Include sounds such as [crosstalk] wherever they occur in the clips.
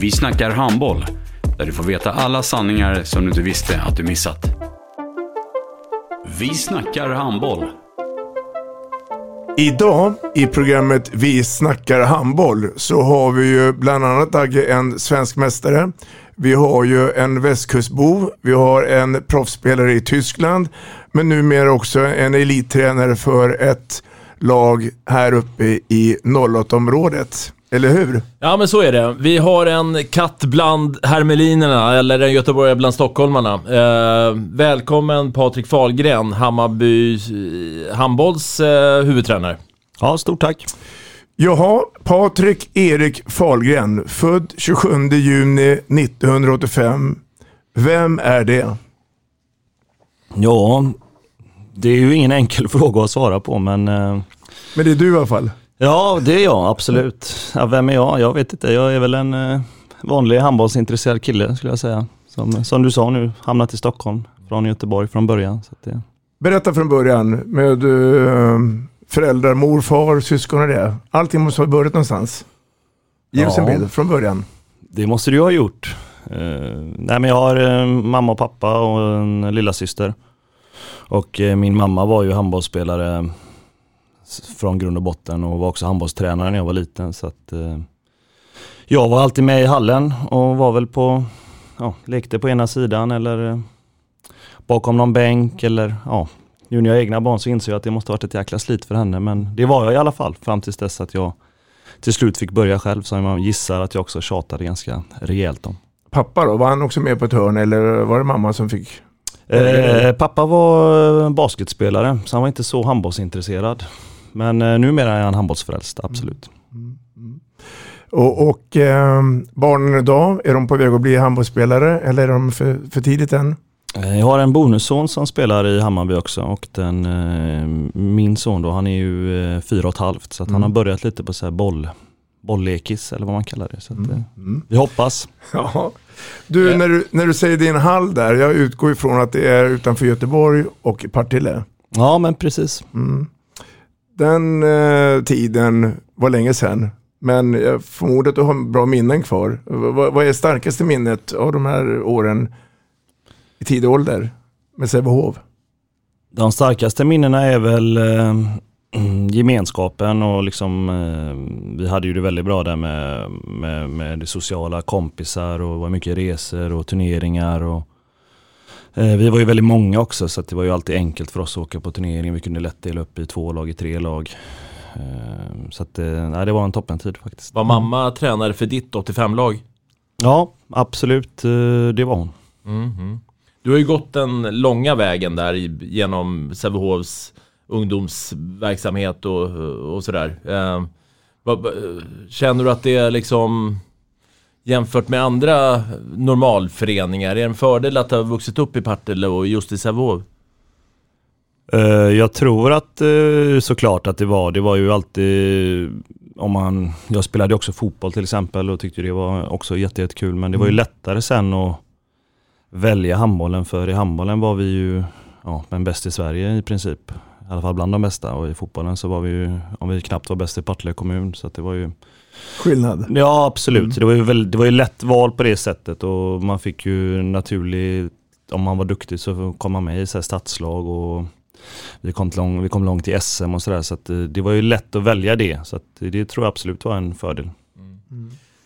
Vi snackar handboll, där du får veta alla sanningar som du inte visste att du missat. Vi snackar handboll. Idag i programmet Vi snackar handboll så har vi ju bland annat Dagge en svensk mästare. Vi har ju en västkustbo, vi har en proffsspelare i Tyskland men numera också en elittränare för ett lag här uppe i 08-området. Eller hur? Ja men så är det. Vi har en katt bland hermelinerna, eller en göteborgare bland stockholmarna. Eh, välkommen Patrik Fahlgren, Hammarby eh, handbolls eh, huvudtränare. Ja, stort tack. Jaha, Patrik Erik Fahlgren, född 27 juni 1985. Vem är det? Ja, det är ju ingen enkel [laughs] fråga att svara på men... eh, Men det är du i alla fall. Ja, det är jag absolut. Ja, vem är jag? Jag vet inte. Jag är väl en eh, vanlig handbollsintresserad kille skulle jag säga. Som, som du sa nu, hamnat i Stockholm från Göteborg från början. Så det... Berätta från början med eh, föräldrar, mor, far, syskon och det. Allting måste ha börjat någonstans. Ge oss en Ja. bild från början. Det måste du ha gjort. Eh, nej men jag har eh, mamma och pappa och en lilla syster. Och eh, min mamma var ju handbollsspelare från grund och botten och var också handbollstränare när jag var liten. Så att, eh, jag var alltid med i hallen och var väl på, ja, lekte på ena sidan eller eh, bakom någon bänk eller ja. Nu när jag har egna barn så inser jag att det måste varit ett jäkla slit för henne men det var jag i alla fall fram tills dess att jag till slut fick börja själv som jag gissar att jag också tjatade ganska rejält om. Pappa då, var han också med på ett hörn eller var det mamma som fick? Eh, pappa var eh, basketspelare så han var inte så handbollsintresserad. Men eh, numera är han handbollsfrälst, absolut. Och, och eh, barnen idag, är de på väg att bli handbollsspelare eller är de för, för tidigt än? Eh, jag har en bonusson som spelar i Hammarby också och den, eh, min son då, han är ju eh, fyra och ett halvt så att han Mm. har börjat lite på så här boll, bolllekis eller vad man kallar det. Så eh, Mm. Vi hoppas. [laughs] Ja. Du, när du, när du säger din hall där, jag utgår ifrån att det är utanför Göteborg och Partille. Ja men precis. Mm. Den eh, tiden var länge sedan, men jag förmodar att du har bra minnen kvar. V- vad- är starkaste minnet av de här åren i tidig ålder med Sävehof? De starkaste minnena är väl eh, [clears throat] gemenskapen och liksom eh, vi hade ju det väldigt bra där med, med, med det sociala kompisar och var mycket resor och turneringar och vi var ju väldigt många också så det var ju alltid enkelt för oss att åka på turnering. Vi kunde lätt dela upp i två lag, i tre lag. Eh, så att eh, nej, det var en toppentid faktiskt. Var mamma tränare för ditt 85-lag? Ja, absolut. eh, Det var hon. Mhm. Du har ju gått den långa vägen där genom Sävehofs ungdomsverksamhet och, och sådär. Eh, känner du att det är liksom jämfört med andra normalföreningar, är det en fördel att ha vuxit upp i Partille och just i Sävehof? Eh, Jag tror att eh, såklart att det var, det var ju alltid om man, jag spelade också fotboll till exempel och tyckte det var också jätte- jättekul men det var ju Mm. lättare sen att välja handbollen för i handbollen var vi ju ja, men bäst i Sverige i princip. I alla fall bland de bästa och i fotbollen så var vi ju, om vi knappt var bäst i Partille kommun så att det var ju Skillnad? Ja absolut, Mm. det, var ju väl, det var ju lätt val på det sättet och man fick ju naturligt, om man var duktig så kom man med i så här stadslag och vi kom, lång, vi kom långt i SM och sådär så att det, det var ju lätt att välja det. Så att det tror jag absolut var en fördel.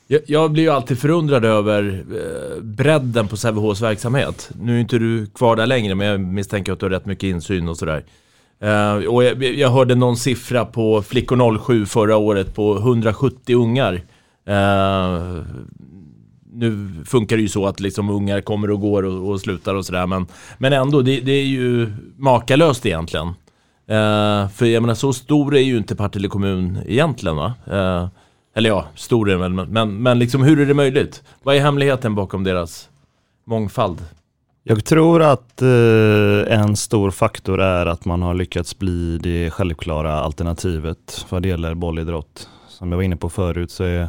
Jag, jag blir ju alltid förundrad över eh, bredden på Sävehofs verksamhet. Nu är inte du kvar där längre, men jag misstänker att du har rätt mycket insyn och sådär. Uh, och jag, jag hörde någon siffra på Flickor 07 förra året på 170 ungar. Uh, nu funkar det ju så att liksom ungar kommer och går och, och slutar och sådär, men, men ändå, det, det är ju makalöst egentligen. Uh, för jag menar, så stor är ju inte Partille kommun egentligen va? Eller ja, stor är den väl, men, men liksom hur är det möjligt? Vad är hemligheten bakom deras mångfald? Jag tror att eh, en stor faktor är att man har lyckats bli det självklara alternativet vad det gäller bollidrott. Som jag var inne på förut så är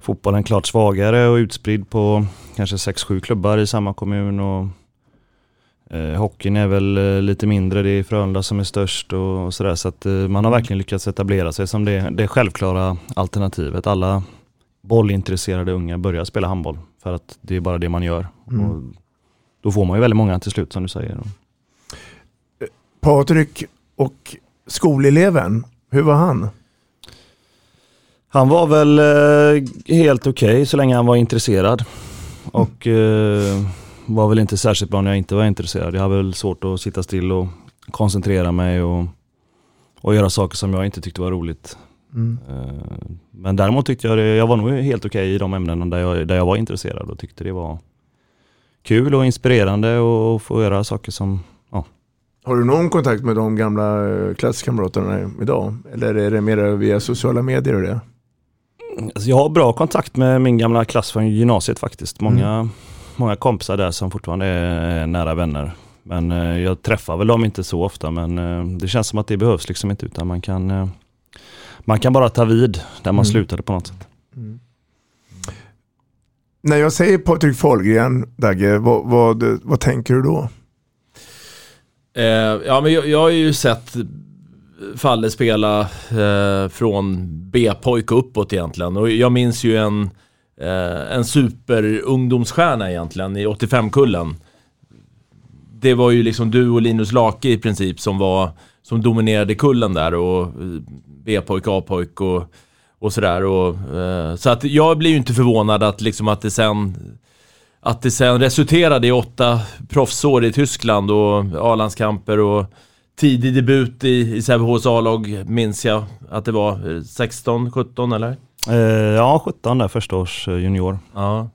fotbollen klart svagare och utspridd på kanske 6-7 klubbar i samma kommun. Och, eh, hockeyn är väl eh, lite mindre, det är Frölunda som är störst och, och sådär. Så att eh, man har verkligen lyckats etablera sig som det, det självklara alternativet. Alla bollintresserade unga börjar spela handboll för att det är bara det man gör. Mm. Och då får man ju väldigt många till slut som du säger. Patrik och skoleleven, hur var han? Han var väl eh, helt okej okay, så länge han var intresserad. Och eh, var väl inte särskilt bra när jag inte var intresserad. Jag hade väl svårt att sitta still och koncentrera mig och, och göra saker som jag inte tyckte var roligt. Mm. Eh, men däremot tyckte jag det, jag var nog helt okej okay i de ämnen där jag, där jag var intresserad och tyckte det var kul och inspirerande och få göra saker som, ja. Har du någon kontakt med de gamla eh, klasskamraterna idag? Eller är det mer via sociala medier och det? Alltså jag har bra kontakt med min gamla klass från gymnasiet faktiskt. Många, mm. många kompisar där som fortfarande är nära vänner. Men eh, jag träffar väl dem inte så ofta men eh, det känns som att det behövs liksom inte utan man kan, man kan bara ta vid där man mm. slutade på något sätt. Mm. När jag säger Patrik Fahlgren, Dagge, vad, vad, vad tänker du då? Eh, ja, men jag, jag har ju sett Falle spela eh, från B-pojk uppåt egentligen. Och jag minns ju en, eh, en superungdomsstjärna egentligen i 85-kullen. Det var ju liksom du och Linus Lake i princip som var som dominerade kullen där och eh, B-pojk, A-pojk och, och sådär. Och, eh, så att jag blir ju inte förvånad att liksom att det sen att det sen resulterade i åtta proffsår i Tyskland och A-landskamper och tidig debut i, i Sävehofs A-lag minns jag att det var 16, 17 eller? Eh, ja, 17 där, första års eh, junior. Ja.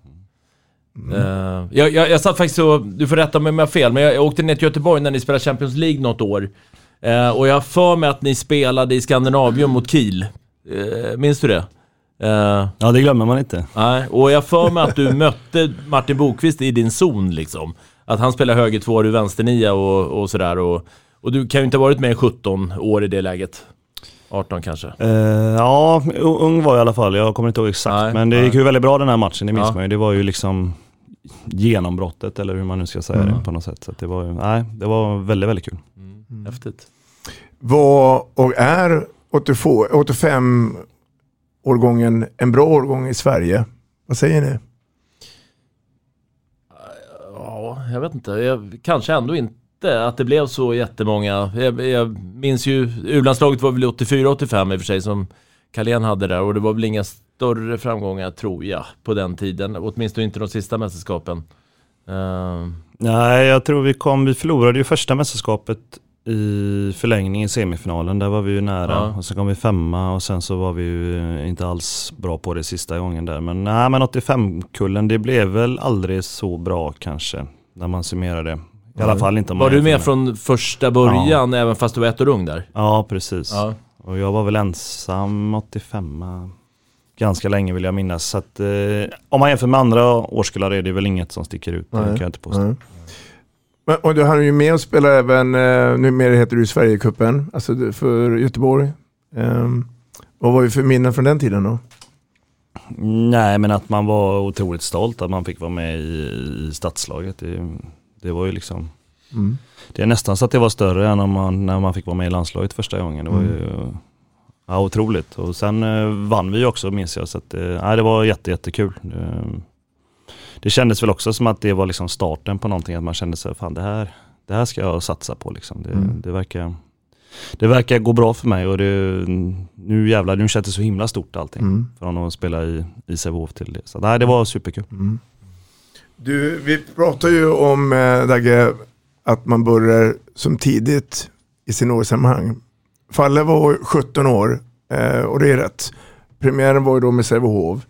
Mm. Uh, jag, jag, jag satt faktiskt och, du får rätta mig om jag har fel, men jag, jag åkte ner till Göteborg när ni spelade Champions League något år. Uh, och jag har för mig att ni spelade i Skandinavium mot Kiel. Uh, minns du det? ja, det glömmer man inte. Nej, och jag för mig att du [laughs] mötte Martin Bokvist i din zon liksom. Att han spelar höger två, du vänsternia och, och sådär. Och, och du kan ju inte ha varit med i 17 år i det läget. 18 kanske? Uh, ja, ung var jag i alla fall. Jag kommer inte ihåg exakt. Nej, men det nej. gick ju väldigt bra den här matchen, det minns ja. man ju. Det var ju liksom genombrottet eller hur man nu ska säga mm. det på något sätt. Så det, var, nej, det var väldigt, väldigt kul. Mm. mm. Häftigt. Vad och är 85-årgången en bra årgång i Sverige? Vad säger ni? Ja, jag vet inte. Jag, kanske ändå inte inte att det blev så jättemånga. Jag, jag minns ju, U-landslaget var väl 84-85 i och för sig som Carlén hade där och det var väl inga större framgångar tror jag på den tiden. Åtminstone inte de sista mästerskapen. Uh... Nej, jag tror vi kom, vi förlorade ju första mästerskapet i förlängning i semifinalen. Där var vi ju nära ja. och sen kom vi femma och sen så var vi ju inte alls bra på det sista gången där. Men nej, men 85-kullen det blev väl aldrig så bra kanske när man summerar det. I alla fall inte om Var du med från första början, ja. även fast du var ett år ung där? Ja, precis. Ja. Och jag var väl ensam 85 ganska länge vill jag minnas. Så att, eh, om man jämför med andra årskullar är det väl inget som sticker ut. Nej. Det kan jag inte påstå. Men, och du hann ju med och spela även, eh, numera heter du Sverigecupen, alltså för Göteborg. Um, vad var det för minnen från den tiden då? Nej men att man var otroligt stolt att man fick vara med i, i stadslaget. Det, det var ju liksom mm. Det är nästan så att det var större än om man, när man fick vara med i landslaget första gången. Det var mm. ju ja, otroligt. Och sen eh, vann vi också minns jag. Så att, eh, det var jätte, jättekul. Det, det kändes väl också som att det var liksom starten på någonting. Att man kände sig, fan det här, det här ska jag satsa på. Liksom. Det, mm. det verkar det verkar gå bra för mig och det, nu jävlar, nu känns det så himla stort allting. Mm. Från att spela i, i Sävehof till det. Så nej, det var superkul. Mm. Du, vi pratar ju om eh, Dagge, att man börjar som tidigt i sin årssammanhang. Falle var 17 år eh, och det är rätt. Premiären var ju då med Sävehof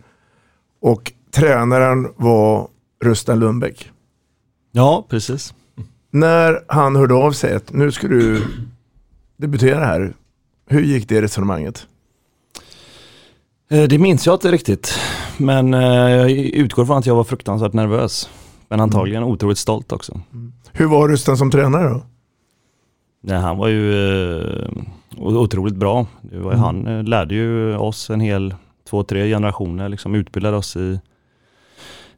och tränaren var Rustan Lundbäck. Ja, precis. När han hörde av sig att nu ska du debutera här, hur gick det resonemanget? Eh, Det minns jag inte riktigt. Men eh, jag utgår från att jag var fruktansvärt nervös. Men antagligen otroligt stolt också. Hur var Rustan som tränare då? Nej, han var ju eh, otroligt bra. Var, Mm. Han eh, lärde ju oss en hel två, tre generationer, liksom utbildade oss i,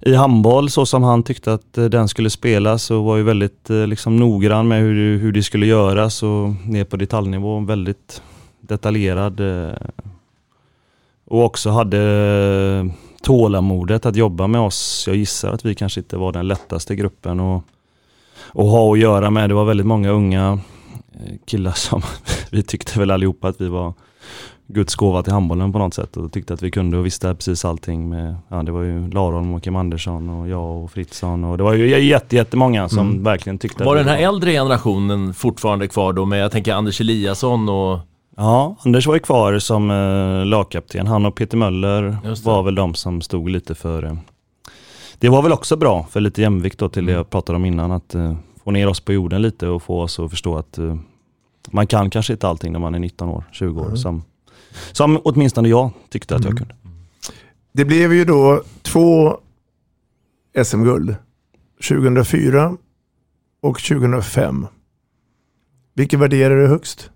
i handboll så som han tyckte att eh, den skulle spelas och var ju väldigt eh, liksom, noggrann med hur, hur det skulle göras och ner på detaljnivå. Väldigt detaljerad. Eh, och också hade tålamodet att jobba med oss. Jag gissar att vi kanske inte var den lättaste gruppen att, att ha att göra med. Det var väldigt många unga killar som [laughs] vi tyckte väl allihopa att vi var Guds gåva till handbollen på något sätt och tyckte att vi kunde och visste precis allting med, ja det var ju Larholm och Kim Andersson och jag och Fritzson och det var ju jätte, jättemånga som Mm. verkligen tyckte Var den här äldre generationen fortfarande kvar då med, jag tänker Anders Eliasson och... Ja, Anders var ju kvar som eh, lagkapten. Han och Peter Möller var väl de som stod lite för eh, Det var väl också bra för lite jämvikt då till det jag pratade om innan att eh, få ner oss på jorden lite och få oss att förstå att eh, man kan kanske inte allting när man är 19 år, 20 år Mm. som, som åtminstone jag tyckte att jag Mm. kunde. Det blev ju då två SM-guld. 2004 och 2005. Vilket värderar du högst?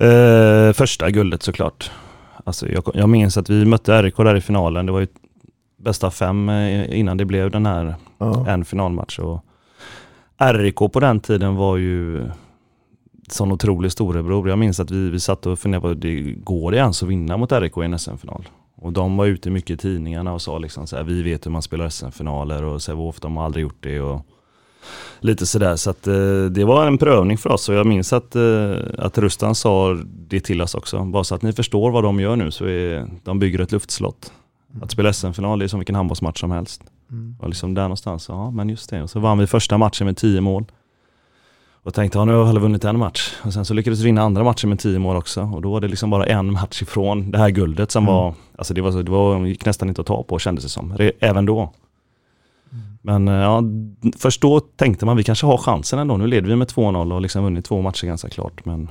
Eh, första guldet såklart. Alltså jag, jag minns att vi mötte RIK där i finalen. Det var ju bästa fem eh, innan det blev den här Ja. en finalmatch. Och RIK på den tiden var ju sån otrolig storebror. Jag minns att vi, vi satt och funderade på, det, går det ens att vinna mot RIK i en SM-final? Och de var ute mycket i tidningarna och sa liksom så här, vi vet hur man spelar SM-finaler och Sävehof de har aldrig gjort det. Och lite sådär. Så att eh, det var en prövning för oss och jag minns att, eh, att Rustan sa det till oss också. Bara så att ni förstår vad de gör nu så är de bygger ett luftslott. Att spela SM-final är som vilken handbollsmatch som helst. Mm. Och liksom där någonstans, ja men just det. Och så vann vi första matchen med 10 mål. Och tänkte, ja nu har alla vunnit en match. Och sen så lyckades vi vinna andra matchen med 10 mål också. Och då var det liksom bara en match ifrån det här guldet som Mm. var, alltså det var så, det var, gick nästan inte att ta på kändes det som. Även då. Men eh, ja, först då tänkte man vi kanske har chansen ändå. Nu leder vi med 2-0 och liksom vunnit två matcher ganska klart. Men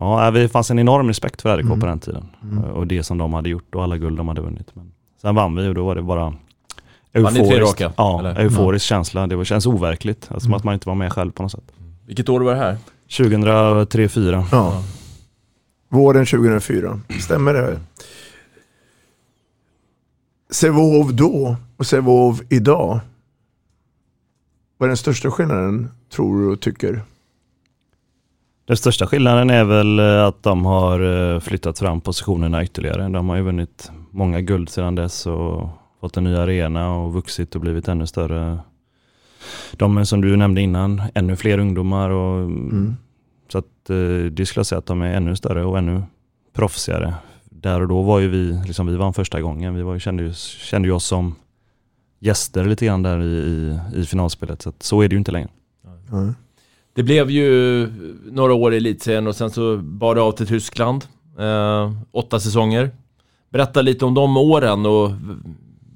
ja, det fanns en enorm respekt för RIK Mm. på den tiden. Mm. Och det som de hade gjort och alla guld de hade vunnit. Men sen vann vi och då var det bara Vann ni tre euforiskt. raka, Ja, eller? euforisk känsla. Det var, känns overkligt. Alltså, Som Mm. att man inte var med själv på något sätt. Vilket år var det här? 2003-2004. Ja. Våren 2004. Stämmer det? Sävehof då och Sävehof idag. Vad är den största skillnaden tror du och tycker? Den största skillnaden är väl eh, att de har eh, flyttat fram positionerna ytterligare. De har ju vunnit många guld sedan dess och fått en ny arena och vuxit och blivit ännu större. De som du nämnde innan, ännu fler ungdomar och Mm. så att eh, det skulle jag säga att de är ännu större och ännu proffsigare. Där och då var ju vi, liksom vi vann första gången. Vi var, ju- kände, ju, kände ju oss som gäster lite grann där i, i, i finalspelet. Så, att, så är det ju inte längre. Ja. Det blev ju några år i elitserien och sen så bar det av till Tyskland. Eh, åtta säsonger. Berätta lite om de åren och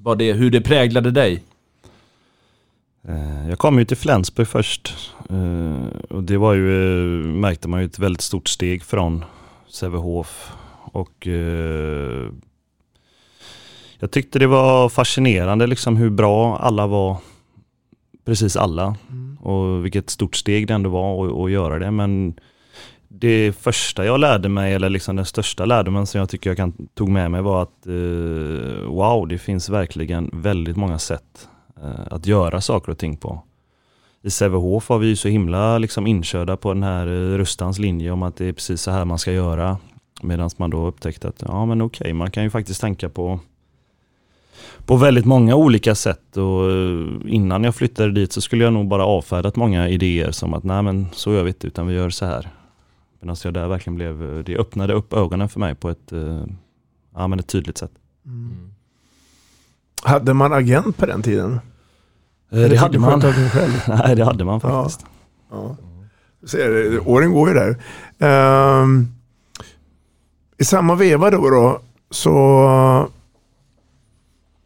vad det, hur det präglade dig. Eh, Jag kom ju till Flensburg först eh, och det var ju, eh, märkte man ju ett väldigt stort steg från Sävehof och jag tyckte det var fascinerande liksom hur bra alla var, precis alla och vilket stort steg det ändå var att, göra det. Men det första jag lärde mig, eller liksom den största lärdomen som jag tycker jag kan, tog med mig var att wow, det finns verkligen väldigt många sätt att göra saker och ting på. I Sävehof var vi ju så himla liksom inkörda på den här eh, Rustans linje om att det är precis så här man ska göra. Medan man då upptäckte att ja men okej, man kan ju faktiskt tänka på på väldigt många olika sätt och eh, innan jag flyttade dit så skulle jag nog bara avfärdat många idéer som att nej men så gör vi inte utan vi gör så här. Medan jag där verkligen blev, det öppnade upp ögonen för mig på ett, eh, ja, men ett tydligt sätt. Mm. Hade man agent på den tiden? Eh, det fick hade man. [laughs] Nej, det hade man faktiskt. Ja. Ser, du, åren går ju där. Ehm, I samma veva då, då så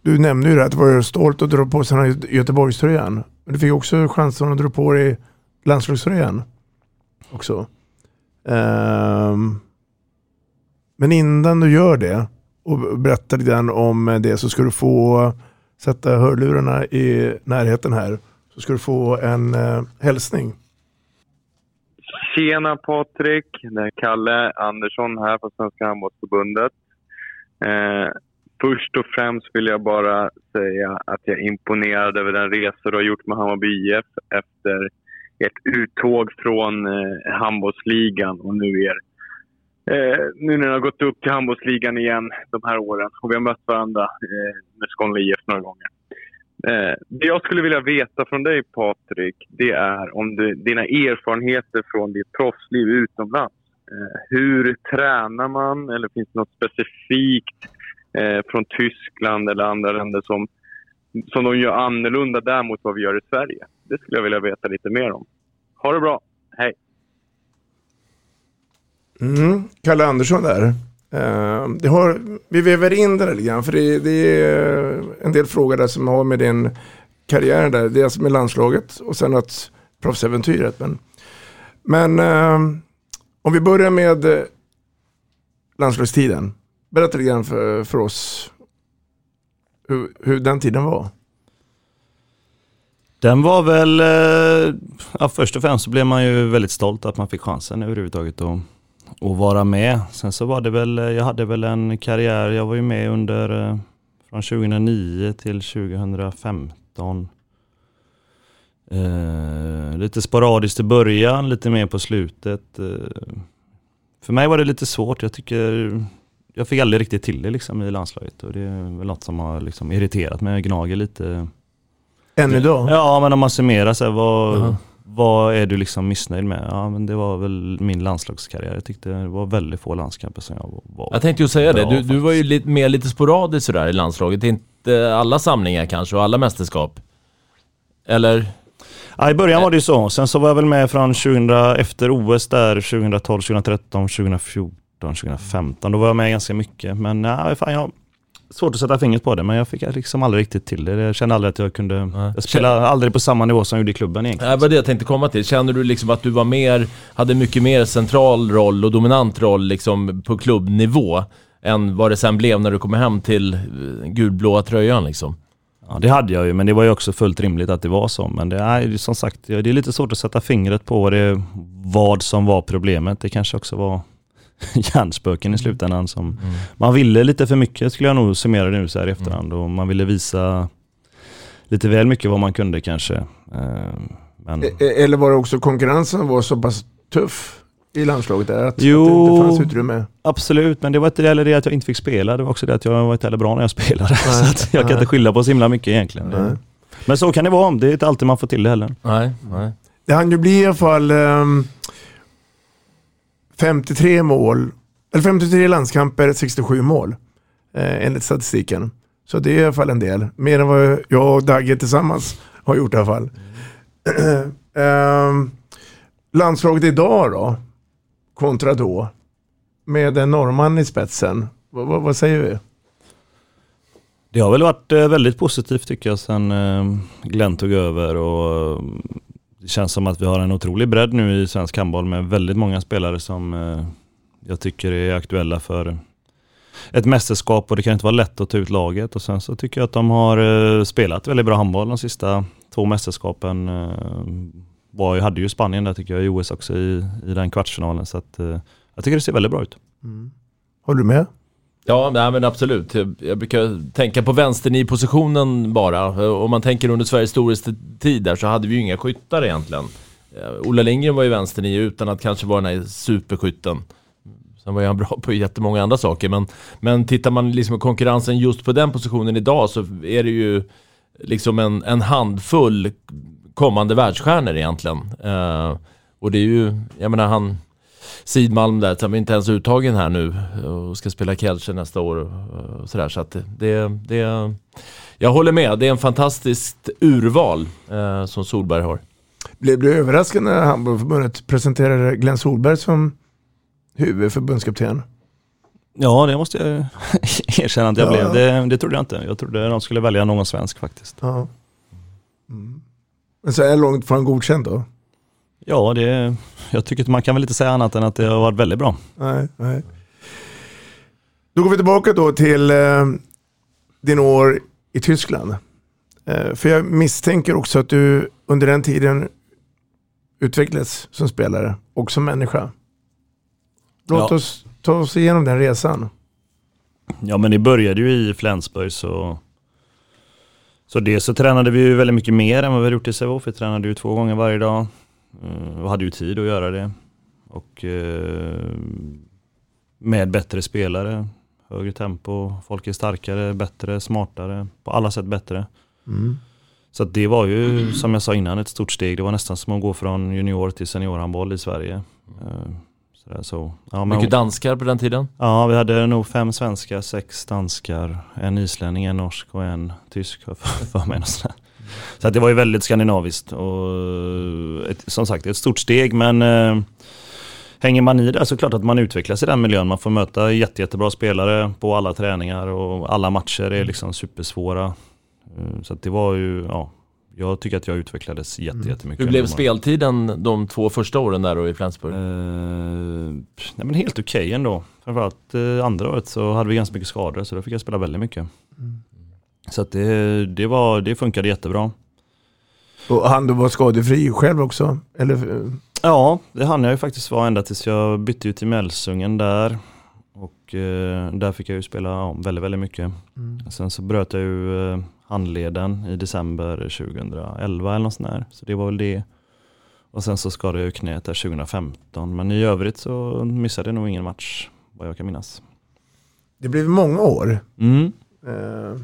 du nämnde ju det att du var stolt att dra på sig den här Göteborgströjan. Men du fick också chansen att dra på dig landslagströjan också. Ehm, men innan du gör det och berätta lite grann om det så ska du få sätta hörlurarna i närheten här. Så ska du få en eh, hälsning. Tjena Patrik, det är Kalle Andersson här från Svenska Handbollsförbundet. Eh, först och främst vill jag bara säga att jag är imponerad över den resa du har gjort med Hammarby IF efter ert uttåg från eh, handbollsligan och nu er Eh, nu när det har gått upp till handbollsligan igen de här åren och vi har mött varandra eh, med Skåne IF några gånger. Eh, det jag skulle vilja veta från dig Patrik, det är om du, dina erfarenheter från ditt proffsliv utomlands. Eh, hur tränar man eller finns det något specifikt eh, från Tyskland eller andra länder som, som de gör annorlunda där mot vad vi gör i Sverige? Det skulle jag vilja veta lite mer om. Ha det bra, hej! Mm, Kalle Andersson där. Eh, det har, vi väver in det där lite grann för det, det är en del frågor där som har med din karriär där. Dels med landslaget och sen att proffsäventyret. Men, men eh, om vi börjar med eh, landslagstiden. Berätta lite grann för, för oss hur, hur den tiden var. Den var väl, ja, först och främst så blev man ju väldigt stolt att man fick chansen överhuvudtaget att, att vara med. Sen så var det väl, jag hade väl en karriär, jag var ju med under eh, från 2009 till 2015. Eh, lite sporadiskt i början, lite mer på slutet. Eh, för mig var det lite svårt, jag tycker jag fick aldrig riktigt till det liksom i landslaget och det är väl något som har liksom irriterat mig, gnager lite. Än idag? Ja, men om man summerar så här, vad, uh -huh. Vad är du liksom missnöjd med? Ja, men det var väl min landslagskarriär. Jag tyckte det var väldigt få landskamper som jag var Jag tänkte ju säga det, du, du var ju lite, mer lite sporadiskt sådär i landslaget. Inte alla samlingar kanske och alla mästerskap. Eller? Ja, i början var det ju så. Sen så var jag väl med från 2000, efter OS där 2012, 2013, 2014, 2015. Då var jag med ganska mycket. Men nej, fan jag svårt att sätta fingret på det, men jag fick liksom aldrig riktigt till det. Jag kände aldrig att jag kunde... Nej. Jag spelade aldrig på samma nivå som jag gjorde i klubben egentligen. Det var det jag tänkte komma till. Känner du liksom att du var mer, hade mycket mer central roll och dominant roll liksom på klubbnivå än vad det sen blev när du kom hem till gulblåa tröjan liksom? Ja, det hade jag ju, men det var ju också fullt rimligt att det var så. Men det är som sagt, det är lite svårt att sätta fingret på det, vad som var problemet. Det kanske också var [laughs] hjärnspöken i slutändan. Som mm. Man ville lite för mycket skulle jag nog summera det nu så här i efterhand. Och man ville visa lite väl mycket vad man kunde kanske. Eh, men... Eller var det också konkurrensen var så pass tuff i landslaget där? Att, jo, att det inte fanns utrymme? absolut. Men det var inte heller det att jag inte fick spela. Det var också det att jag var inte heller bra när jag [laughs] spelade. Nej, så att jag kan inte skylla på så himla mycket egentligen. Nej. Men så kan det vara. Det är inte alltid man får till det heller. Nej, nej. Det hann ju bli i alla fall um, 53 mål, eller 53 landskamper, 67 mål eh, enligt statistiken. Så det är i alla fall en del. Mer än vad jag och Dagge tillsammans har gjort i alla fall. Mm. [clears throat] eh, landslaget idag då, kontra då, med en norrman i spetsen. V vad säger vi? Det har väl varit eh, väldigt positivt tycker jag sen eh, Glenn tog över och det känns som att vi har en otrolig bredd nu i svensk handboll med väldigt många spelare som eh, jag tycker är aktuella för ett mästerskap och det kan inte vara lätt att ta ut laget. Och sen så tycker jag att de har eh, spelat väldigt bra handboll de sista två mästerskapen. Eh, var, jag hade ju Spanien där tycker jag i OS också i, i den kvartsfinalen. Så att, jag tycker det ser väldigt bra ut. Mm. Håller du med? Ja, nej, men absolut. Jag, jag brukar tänka på vänstern i positionen bara. Eh, om man tänker under Sveriges storhetstid där så hade vi ju inga skyttar egentligen. Eh, Ola Lindgren var ju vänstern i utan att kanske vara den här superskytten. Sen var han bra på jättemånga andra saker. Men, men tittar man liksom på konkurrensen just på den positionen idag så är det ju liksom en, en handfull kommande världsstjärnor egentligen. Eh, och det är ju, jag menar han Sidmalm där, som inte ens uttagen här nu och ska spela Kelce nästa år. Och sådär. Så att det, det, jag håller med, det är en fantastiskt urval eh, som Solberg har. Blev du överraskad när Handbollförbundet presenterade Glenn Solberg som huvudförbundskapten? Ja, det måste jag [laughs] erkänna att jag Ja. blev. Det, det trodde jag inte. Jag trodde de skulle välja någon svensk faktiskt. Ja. Mm. Men så är långt från godkänt då? Ja, det, jag tycker att man kan väl inte säga annat än att det har varit väldigt bra. Nej, nej. Då går vi tillbaka då till eh, din år i Tyskland. Eh, för jag misstänker också att du under den tiden utvecklades som spelare och som människa. Låt Ja. oss ta oss igenom den resan. Ja, men det började ju i Flensburg så så dels så tränade vi ju väldigt mycket mer än vad vi hade gjort i Sävehof. Vi tränade ju två gånger varje dag och hade ju tid att göra det. Och eh, med bättre spelare, högre tempo, folk är starkare, bättre, smartare, på alla sätt bättre. Mm. Så att det var ju, som jag sa innan, ett stort steg. Det var nästan som att gå från junior till seniorhandboll i Sverige. Eh, Sådär, så. Ja, men- Mycket danskar på den tiden? Ja, vi hade nog fem svenskar, sex danskar, en islänning, en norsk och en tysk för [laughs] för mig. någonstans. Så att det var ju väldigt skandinaviskt och ett, som sagt ett stort steg men eh, hänger man i där så är det klart att man utvecklas i den miljön. Man får möta jätte, jättebra spelare på alla träningar och alla matcher är liksom supersvåra. Eh, Så det var ju, ja, jag tycker att jag utvecklades jätte, jättemycket. Hur blev speltiden de två första åren där då i Flensburg? Eh, nej men helt okej ändå. Framförallt eh, andra året så hade vi ganska mycket skador så då fick jag spela väldigt mycket. Så att det, det, var, det funkade jättebra. Och han du var skadefri själv också? Eller? Ja, det hann jag ju faktiskt vara ända tills jag bytte ut till Mälsungen där. Och eh, där fick jag ju spela ja, väldigt, väldigt mycket. Mm. Sen så bröt jag ju eh, handleden i december 2011 eller något sånt där. Så det var väl det. Och sen så skadade jag ju knät där 2015. Men i övrigt så missade jag nog ingen match vad jag kan minnas. Det blev många år. Mm. Eh,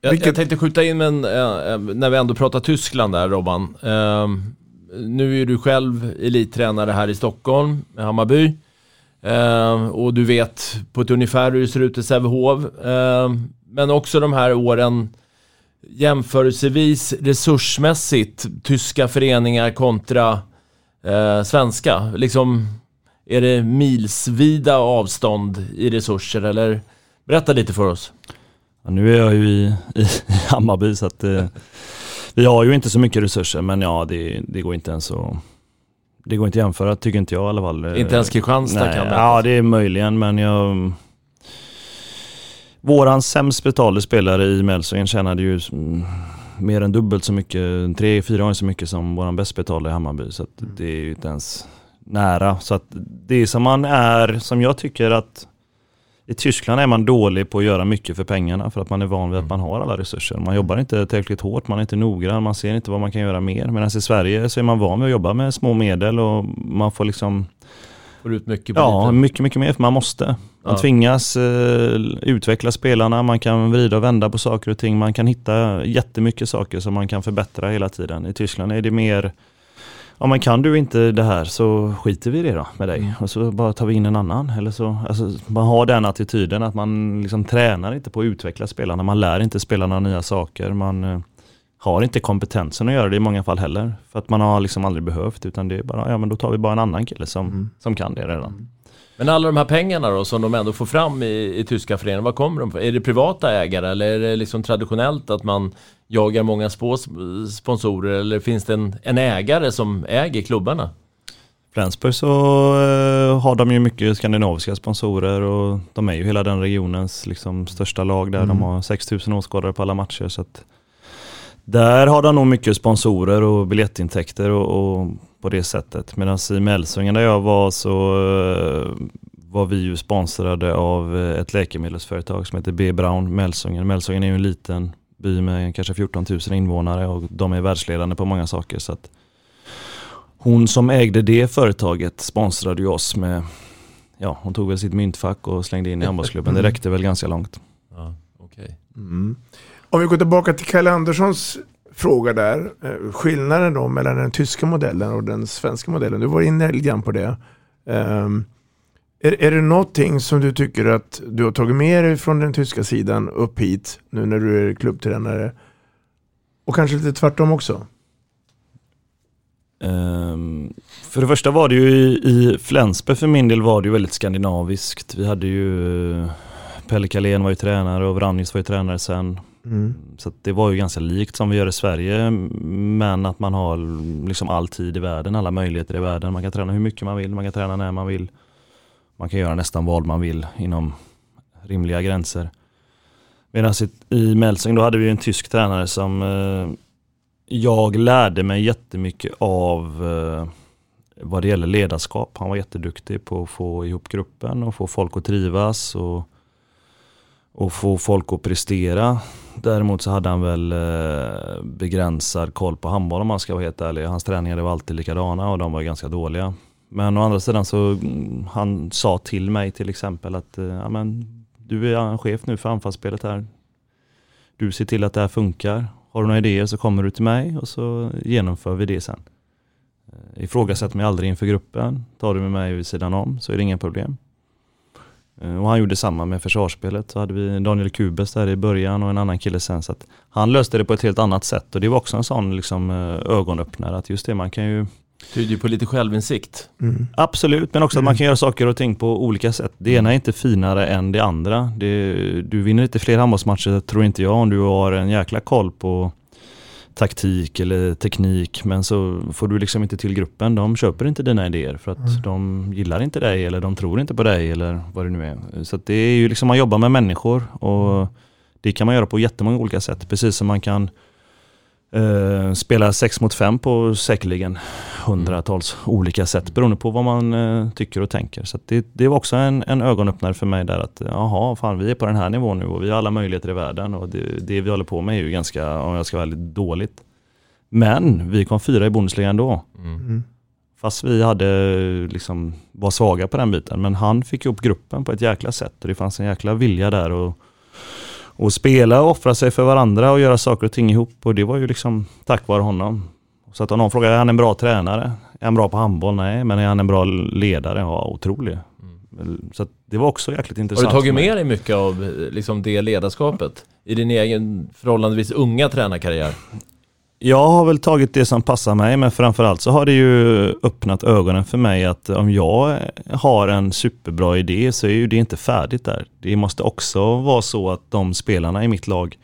Jag, Vilket- jag tänkte skjuta in en, eh, eh, när vi ändå pratar Tyskland där Robban. Eh, nu är du själv elittränare här i Stockholm med Hammarby. Eh, och du vet på ett ungefär hur det ser ut i Sävehof. Eh, men också de här åren jämförelsevis resursmässigt, tyska föreningar kontra eh, svenska. Liksom, är det milsvida avstånd i resurser eller? Berätta lite för oss. Ja, nu är jag ju i, i, i Hammarby så att eh, vi har ju inte så mycket resurser men ja det, det går inte ens att det går inte att jämföra tycker inte jag i alla fall. Inte ens Kristianstad kan mätas. Ja det är möjligen men jag Våran sämst betalde spelare i Mälsungen tjänade ju mm, mer än dubbelt så mycket, tre, fyra gånger så mycket som våran bäst betalde i Hammarby. Så att det är ju inte ens nära. Så att det som man är, som jag tycker att i Tyskland är man dålig på att göra mycket för pengarna för att man är van vid att man har alla resurser. Man jobbar inte tillräckligt hårt, man är inte noggrann, man ser inte vad man kan göra mer. Medan i Sverige så är man van vid att jobba med små medel och man får liksom Får ut mycket Ja, lite. mycket, mycket mer för man måste. Man Ja. tvingas eh, utveckla spelarna, man kan vrida och vända på saker och ting. Man kan hitta jättemycket saker som man kan förbättra hela tiden. I Tyskland är det mer, ja men kan du inte det här så skiter vi i det då med dig. Och så bara tar vi in en annan. Eller så, alltså, man har den attityden att man liksom tränar inte på att utveckla spelarna. Man lär inte spelarna nya saker. Man eh, har inte kompetensen att göra det i många fall heller. För att man har liksom aldrig behövt utan det är bara, ja men då tar vi bara en annan kille som, som kan det redan. Men alla de här pengarna då som de ändå får fram i, i tyska föreningar, vad kommer de ifrån? Är det privata ägare eller är det liksom traditionellt att man jagar många spå, sponsorer eller finns det en, en ägare som äger klubbarna? Flensburg så eh, har de ju mycket skandinaviska sponsorer och de är ju hela den regionens liksom, största lag där. De Mm. har 6000 åskådare på alla matcher. Så att där har de nog mycket sponsorer och biljettintäkter och, och på det sättet. Medan i Mälsungen där jag var så eh, var vi ju sponsrade av eh, ett läkemedelsföretag som heter B. Brown Mälsungen. Mälsungen är ju en liten by med kanske 14 000 invånare och de är världsledande på många saker. Så att hon som ägde det företaget sponsrade ju oss med, ja hon tog väl sitt myntfack och slängde in i handbollsklubben. Det räckte väl ganska långt. Ja, okej. Mm. Om vi går tillbaka till Kalle Anderssons fråga där. Eh, Skillnaden då mellan den tyska modellen och den svenska modellen. Du var inne lite grann på det. Um, är, är det någonting som du tycker att du har tagit med dig från den tyska sidan upp hit nu när du är klubbtränare? Och kanske lite tvärtom också? Um, för det första var det ju i, i Flensburg för min del var det ju väldigt skandinaviskt. Vi hade ju Pelle Kalén var ju tränare och Vranjes var ju tränare sen. Mm. Så det var ju ganska likt som vi gör i Sverige men att man har liksom all tid i världen, alla möjligheter i världen. Man kan träna hur mycket man vill, man kan träna när man vill. Man kan göra nästan vad man vill inom rimliga gränser. Medan i Melsing då hade vi en tysk tränare som eh, jag lärde mig jättemycket av eh, vad det gäller ledarskap. Han var jätteduktig på att få ihop gruppen och få folk att trivas och, och få folk att prestera. Däremot så hade han väl eh, begränsad koll på handboll om man ska vara helt ärlig. Hans träningar var alltid likadana och de var ganska dåliga. Men å andra sidan så mm, han sa till mig till exempel att eh, ja, men, du är chef nu för anfallsspelet här. Du ser till att det här funkar. Har du några idéer så kommer du till mig och så genomför vi det sen. Eh, ifrågasätt mig aldrig inför gruppen. Tar du med mig vid sidan om så är det inga problem. Eh, och han gjorde samma med försvarsspelet. Så hade vi Daniel Kubes där i början och en annan kille sen. Så han löste det på ett helt annat sätt och det var också en sån liksom, ögonöppnare att just det, man kan ju Tyder ju på lite självinsikt. Mm. Absolut, men också att man kan göra saker och ting på olika sätt. Det ena är inte finare än det andra. Det, du vinner inte fler handbollsmatcher tror inte jag om du har en jäkla koll på taktik eller teknik men så får du liksom inte till gruppen. De köper inte dina idéer för att mm. de gillar inte dig eller de tror inte på dig eller vad det nu är. Så det är ju liksom man jobbar med människor och det kan man göra på jättemånga olika sätt. Precis som man kan Uh, spela 6 mot 5 på säkerligen hundratals olika sätt beroende på vad man uh, tycker och tänker. Så det, det var också en, en ögonöppnare för mig där att jaha, fan vi är på den här nivån nu och vi har alla möjligheter i världen och det, det vi håller på med är ju ganska, om jag ska vara väldigt dåligt. Men vi kom fyra i Bundesliga ändå. Mm. mm. Fast vi hade liksom, var svaga på den biten. Men han fick upp gruppen på ett jäkla sätt och det fanns en jäkla vilja där. Och, och spela och offra sig för varandra och göra saker och ting ihop. Och det var ju liksom tack vare honom. Så att om någon frågar, är han en bra tränare? Är han bra på handboll? Nej, men är han en bra ledare? Ja, otrolig. Mm. Så det var också jäkligt intressant. Har du tagit med dig mycket av liksom det ledarskapet i din egen förhållandevis unga tränarkarriär? Jag har väl tagit det som passar mig, men framförallt så har det ju öppnat ögonen för mig att om jag har en superbra idé så är ju det inte färdigt där. Det måste också vara så att de spelarna i mitt lag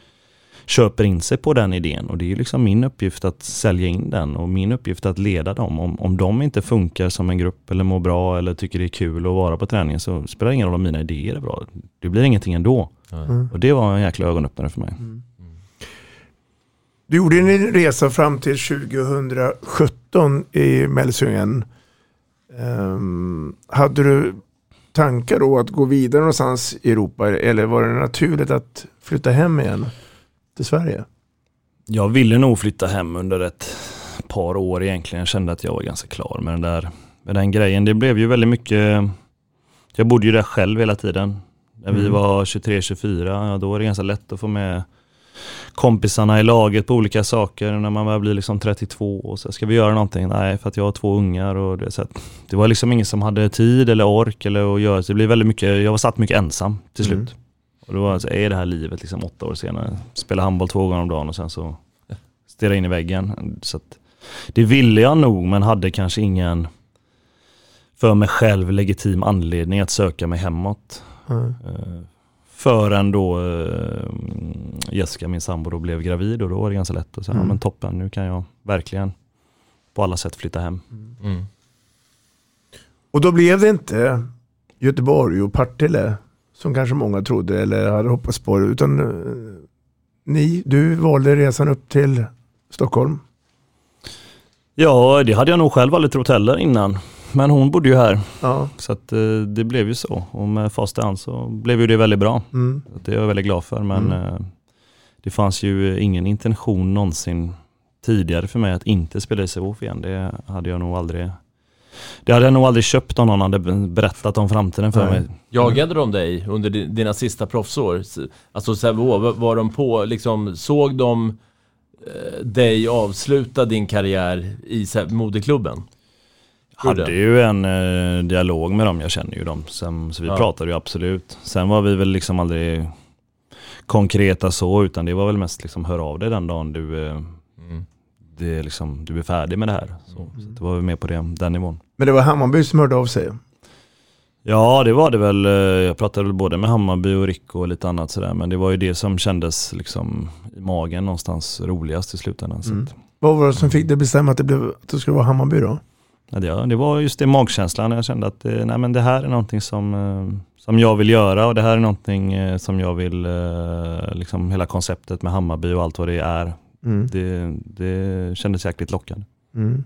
köper in sig på den idén och det är ju liksom min uppgift att sälja in den och min uppgift att leda dem. Om, om de inte funkar som en grupp eller mår bra eller tycker det är kul att vara på träningen så spelar det ingen roll om mina idéer är bra. Det blir ingenting ändå. Mm. Och det var en jäkla ögonöppnare för mig. Mm. Du gjorde en resa fram till 2017 i Melsungen. Um, hade du tankar då att gå vidare någonstans i Europa eller var det naturligt att flytta hem igen till Sverige? Jag ville nog flytta hem under ett par år egentligen. Jag kände att jag var ganska klar med den där med den grejen. Det blev ju väldigt mycket, jag bodde ju där själv hela tiden. När vi mm. var 23-24, då var det ganska lätt att få med kompisarna i laget på olika saker när man börjar bli liksom 32 och så ska vi göra någonting? Nej, för att jag har två ungar och det, så att, det var liksom ingen som hade tid eller ork eller att göra. Så det blev väldigt mycket, jag var satt mycket ensam till slut. Mm. Och då var det så, är det här livet liksom åtta år senare? Spela handboll två gånger om dagen och sen så stirra in i väggen. Så att, det ville jag nog men hade kanske ingen för mig själv legitim anledning att söka mig hemåt. Mm. Förrän då eh, Jessica, min sambo, då blev gravid och då var det ganska lätt att säga, mm. men toppen, nu kan jag verkligen på alla sätt flytta hem. Mm. Och då blev det inte Göteborg och Partille som kanske många trodde eller hade hoppats på utan eh, ni, du valde resan upp till Stockholm. Ja, det hade jag nog själv aldrig trott heller innan men hon bodde ju här. Ja. Så att, eh, det blev ju så. Och med fast hand så blev ju det väldigt bra. Mm. Det är jag väldigt glad för. Men mm. Eh, det fanns ju ingen intention någonsin tidigare för mig att inte spela i Sävehof igen. Det hade jag nog aldrig det hade jag nog aldrig köpt om någon hade berättat om framtiden för Nej. mig. Jagade de dig under dina sista proffsår? Alltså Sävehof, var de på, liksom, såg de eh, dig avsluta din karriär i moderklubben? Hade ju en eh, dialog med dem, jag känner ju dem. Sen, så vi Ja. pratade ju absolut. Sen var vi väl liksom aldrig konkreta så, utan det var väl mest liksom hör av dig den dagen du, eh, det är liksom, du är färdig med det här. Så, så det var väl mer på det, den nivån. Men det var Hammarby som hörde av sig. Ja det var det väl. Eh, Jag pratade väl både med Hammarby och Rico och lite annat sådär. Men det var ju det som kändes liksom i magen någonstans roligast i slutändan. Mm. Vad var det som fick dig bestämma att det, blev, att det skulle vara Hammarby då? Det, det var just det magkänslan. Jag kände att eh, nej, men det här är någonting som, eh, som jag vill göra och det här är någonting eh, som jag vill, liksom hela konceptet med Hammarby och allt vad det är. Mm. Det, det kändes jäkligt lockande. Mm.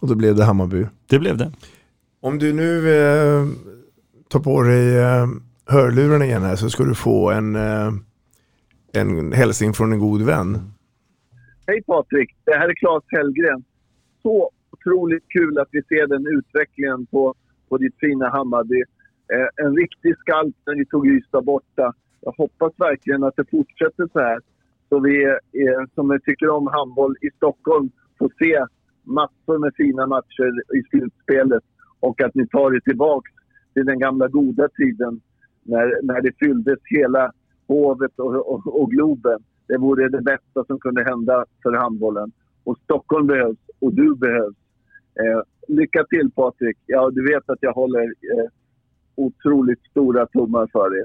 Och då blev det Hammarby. Det blev det. Om du nu eh, tar på dig eh, hörlurarna igen här så ska du få en, eh, en hälsning från en god vän. Hej Patrik, det här är Claes Hellgren. Så otroligt kul att vi ser den utvecklingen på, på ditt fina Hammarby. Eh, en riktig skalp när ni tog Ystad borta. Jag hoppas verkligen att det fortsätter så här. Så vi eh, som tycker om handboll i Stockholm får se massor med fina matcher i slutspelet och att ni tar er tillbaka till den gamla goda tiden när, när det fylldes hela Hovet och, och, och Globen. Det vore det bästa som kunde hända för handbollen. Och Stockholm behövs och du behövs. Eh, lycka till Patrik. Ja, du vet att jag håller eh, otroligt stora tummar för er.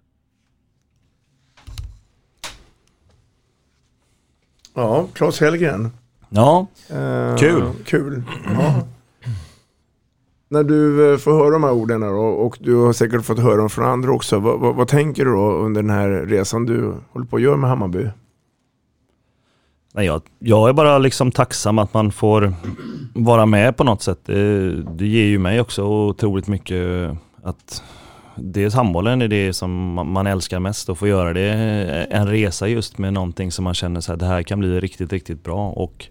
Ja, Claes Hellgren. Ja, Eh, kul. Kul. Ja. När du eh, får höra de här orden då, och du har säkert fått höra dem från andra också. Vad, vad, vad tänker du då under den här resan du håller på att göra med Hammarby? Nej, jag, jag är bara liksom tacksam att man får vara med på något sätt. Det, det ger ju mig också otroligt mycket att dels handbollen är det som man- älskar mest och få göra det en resa just med någonting som man känner så här, det här kan bli riktigt, riktigt bra och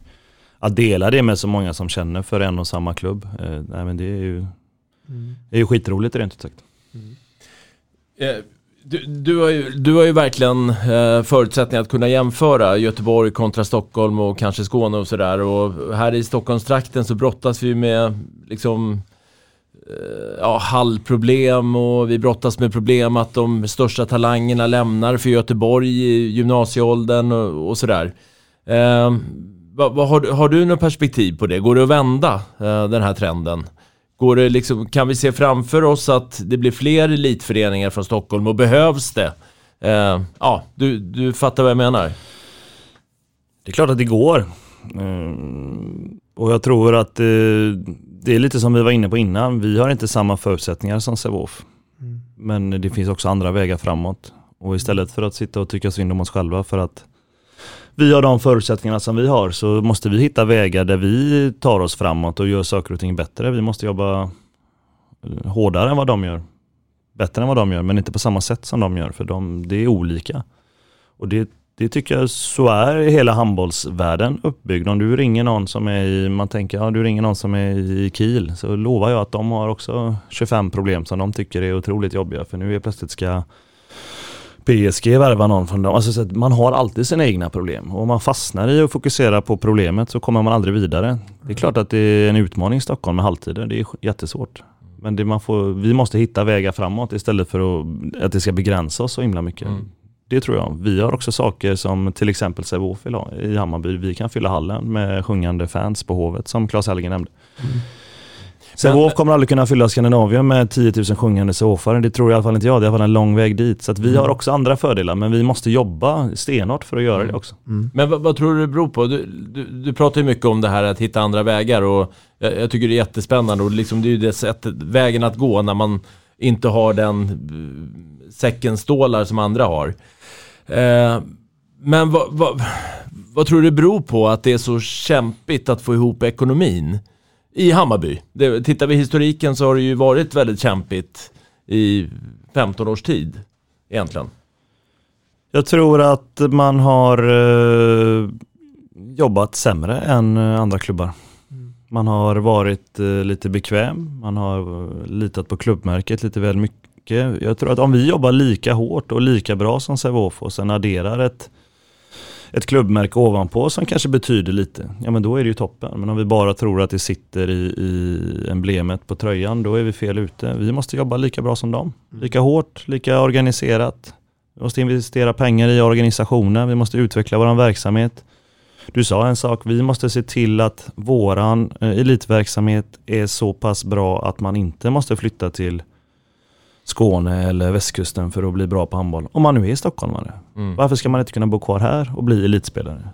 att dela det med så många som känner för en och samma klubb. Eh, nej, men det är ju, det är ju skitroligt rent ut sagt. Eh, du, du, har ju, du har ju verkligen eh, förutsättningar att kunna jämföra Göteborg kontra Stockholm och kanske Skåne och sådär. Och här i Stockholmstrakten så brottas vi med liksom eh, ja, hallproblem och vi brottas med problem att de största talangerna lämnar för Göteborg i gymnasieåldern och, och sådär. Eh, vad, vad har, du- har du något perspektiv på det? Går det att vända eh, den här trenden? Går det liksom, kan vi se framför oss att det blir fler elitföreningar från Stockholm och behövs det? Eh, ja, du, du fattar vad jag menar. Det är klart att det går. Mm, Och jag tror att eh, det är lite som vi var inne på innan. Vi har inte samma förutsättningar som Sävehof. Men det finns också andra vägar framåt. Och istället för att sitta och tycka synd om oss själva för att vi har de förutsättningarna som vi har så måste vi hitta vägar där vi tar oss framåt och gör saker och ting bättre. Vi måste jobba eh, hårdare än vad de gör. Bättre än vad de gör men inte på samma sätt som de gör för de, det är olika. Och det, det tycker jag så är hela handbollsvärlden uppbyggd. Om du ringer någon som är i, man tänker, ja du ringer någon som är i Kiel så lovar jag att de har också 25 problem som de tycker är otroligt jobbiga för nu är plötsligt ska PSG värva någon från dem. Alltså, så man har alltid sina egna problem och om man fastnar i att fokusera på problemet så kommer man aldrig vidare. Det är klart att det är en utmaning i Stockholm med halvtider, det är jättesvårt. Men det man får, vi måste hitta vägar framåt istället för att, att det ska begränsa oss så himla mycket. Det tror jag. Vi har också saker som till exempel Sävehof i Hammarby. Vi kan fylla hallen med sjungande fans på Hovet som Claes Hellgren nämnde. Sävehof kommer aldrig kunna fylla Skandinavien med 10 000 sjungande Sävehofare. Det tror i alla fall inte jag. Det är i alla fall en lång väg dit. Så att vi har också andra fördelar men vi måste jobba stenhårt för att göra det också. Men vad, vad tror du det beror på? Du, du, du pratar ju mycket om det här att hitta andra vägar och jag, jag tycker det är jättespännande och liksom det är ju det sättet, vägen att gå när man inte har den eh, säcken stålar som andra har. Eh, men vad, vad, vad tror du det beror på att det är så kämpigt att få ihop ekonomin i Hammarby? Det, tittar vi historiken så har det ju varit väldigt kämpigt i 15 års tid egentligen. Jag tror att man har eh, jobbat sämre än eh, andra klubbar. Man har varit eh, lite bekväm, man har eh, litat på klubbmärket lite väl mycket. Jag tror att om vi jobbar lika hårt och lika bra som Sävehof och sen adderar ett, ett klubbmärke ovanpå som kanske betyder lite, ja men då är det ju toppen. Men om vi bara tror att det sitter i, i emblemet på tröjan, då är vi fel ute. Vi måste jobba lika bra som dem. Lika hårt, lika organiserat. Vi måste investera pengar i organisationen, vi måste utveckla vår verksamhet. Du sa en sak, vi måste se till att våran eh, elitverksamhet är så pass bra att man inte måste flytta till Skåne eller västkusten för att bli bra på handboll. Om man nu är stockholmare. Mm. Varför ska man inte kunna bo kvar här och bli elitspelare?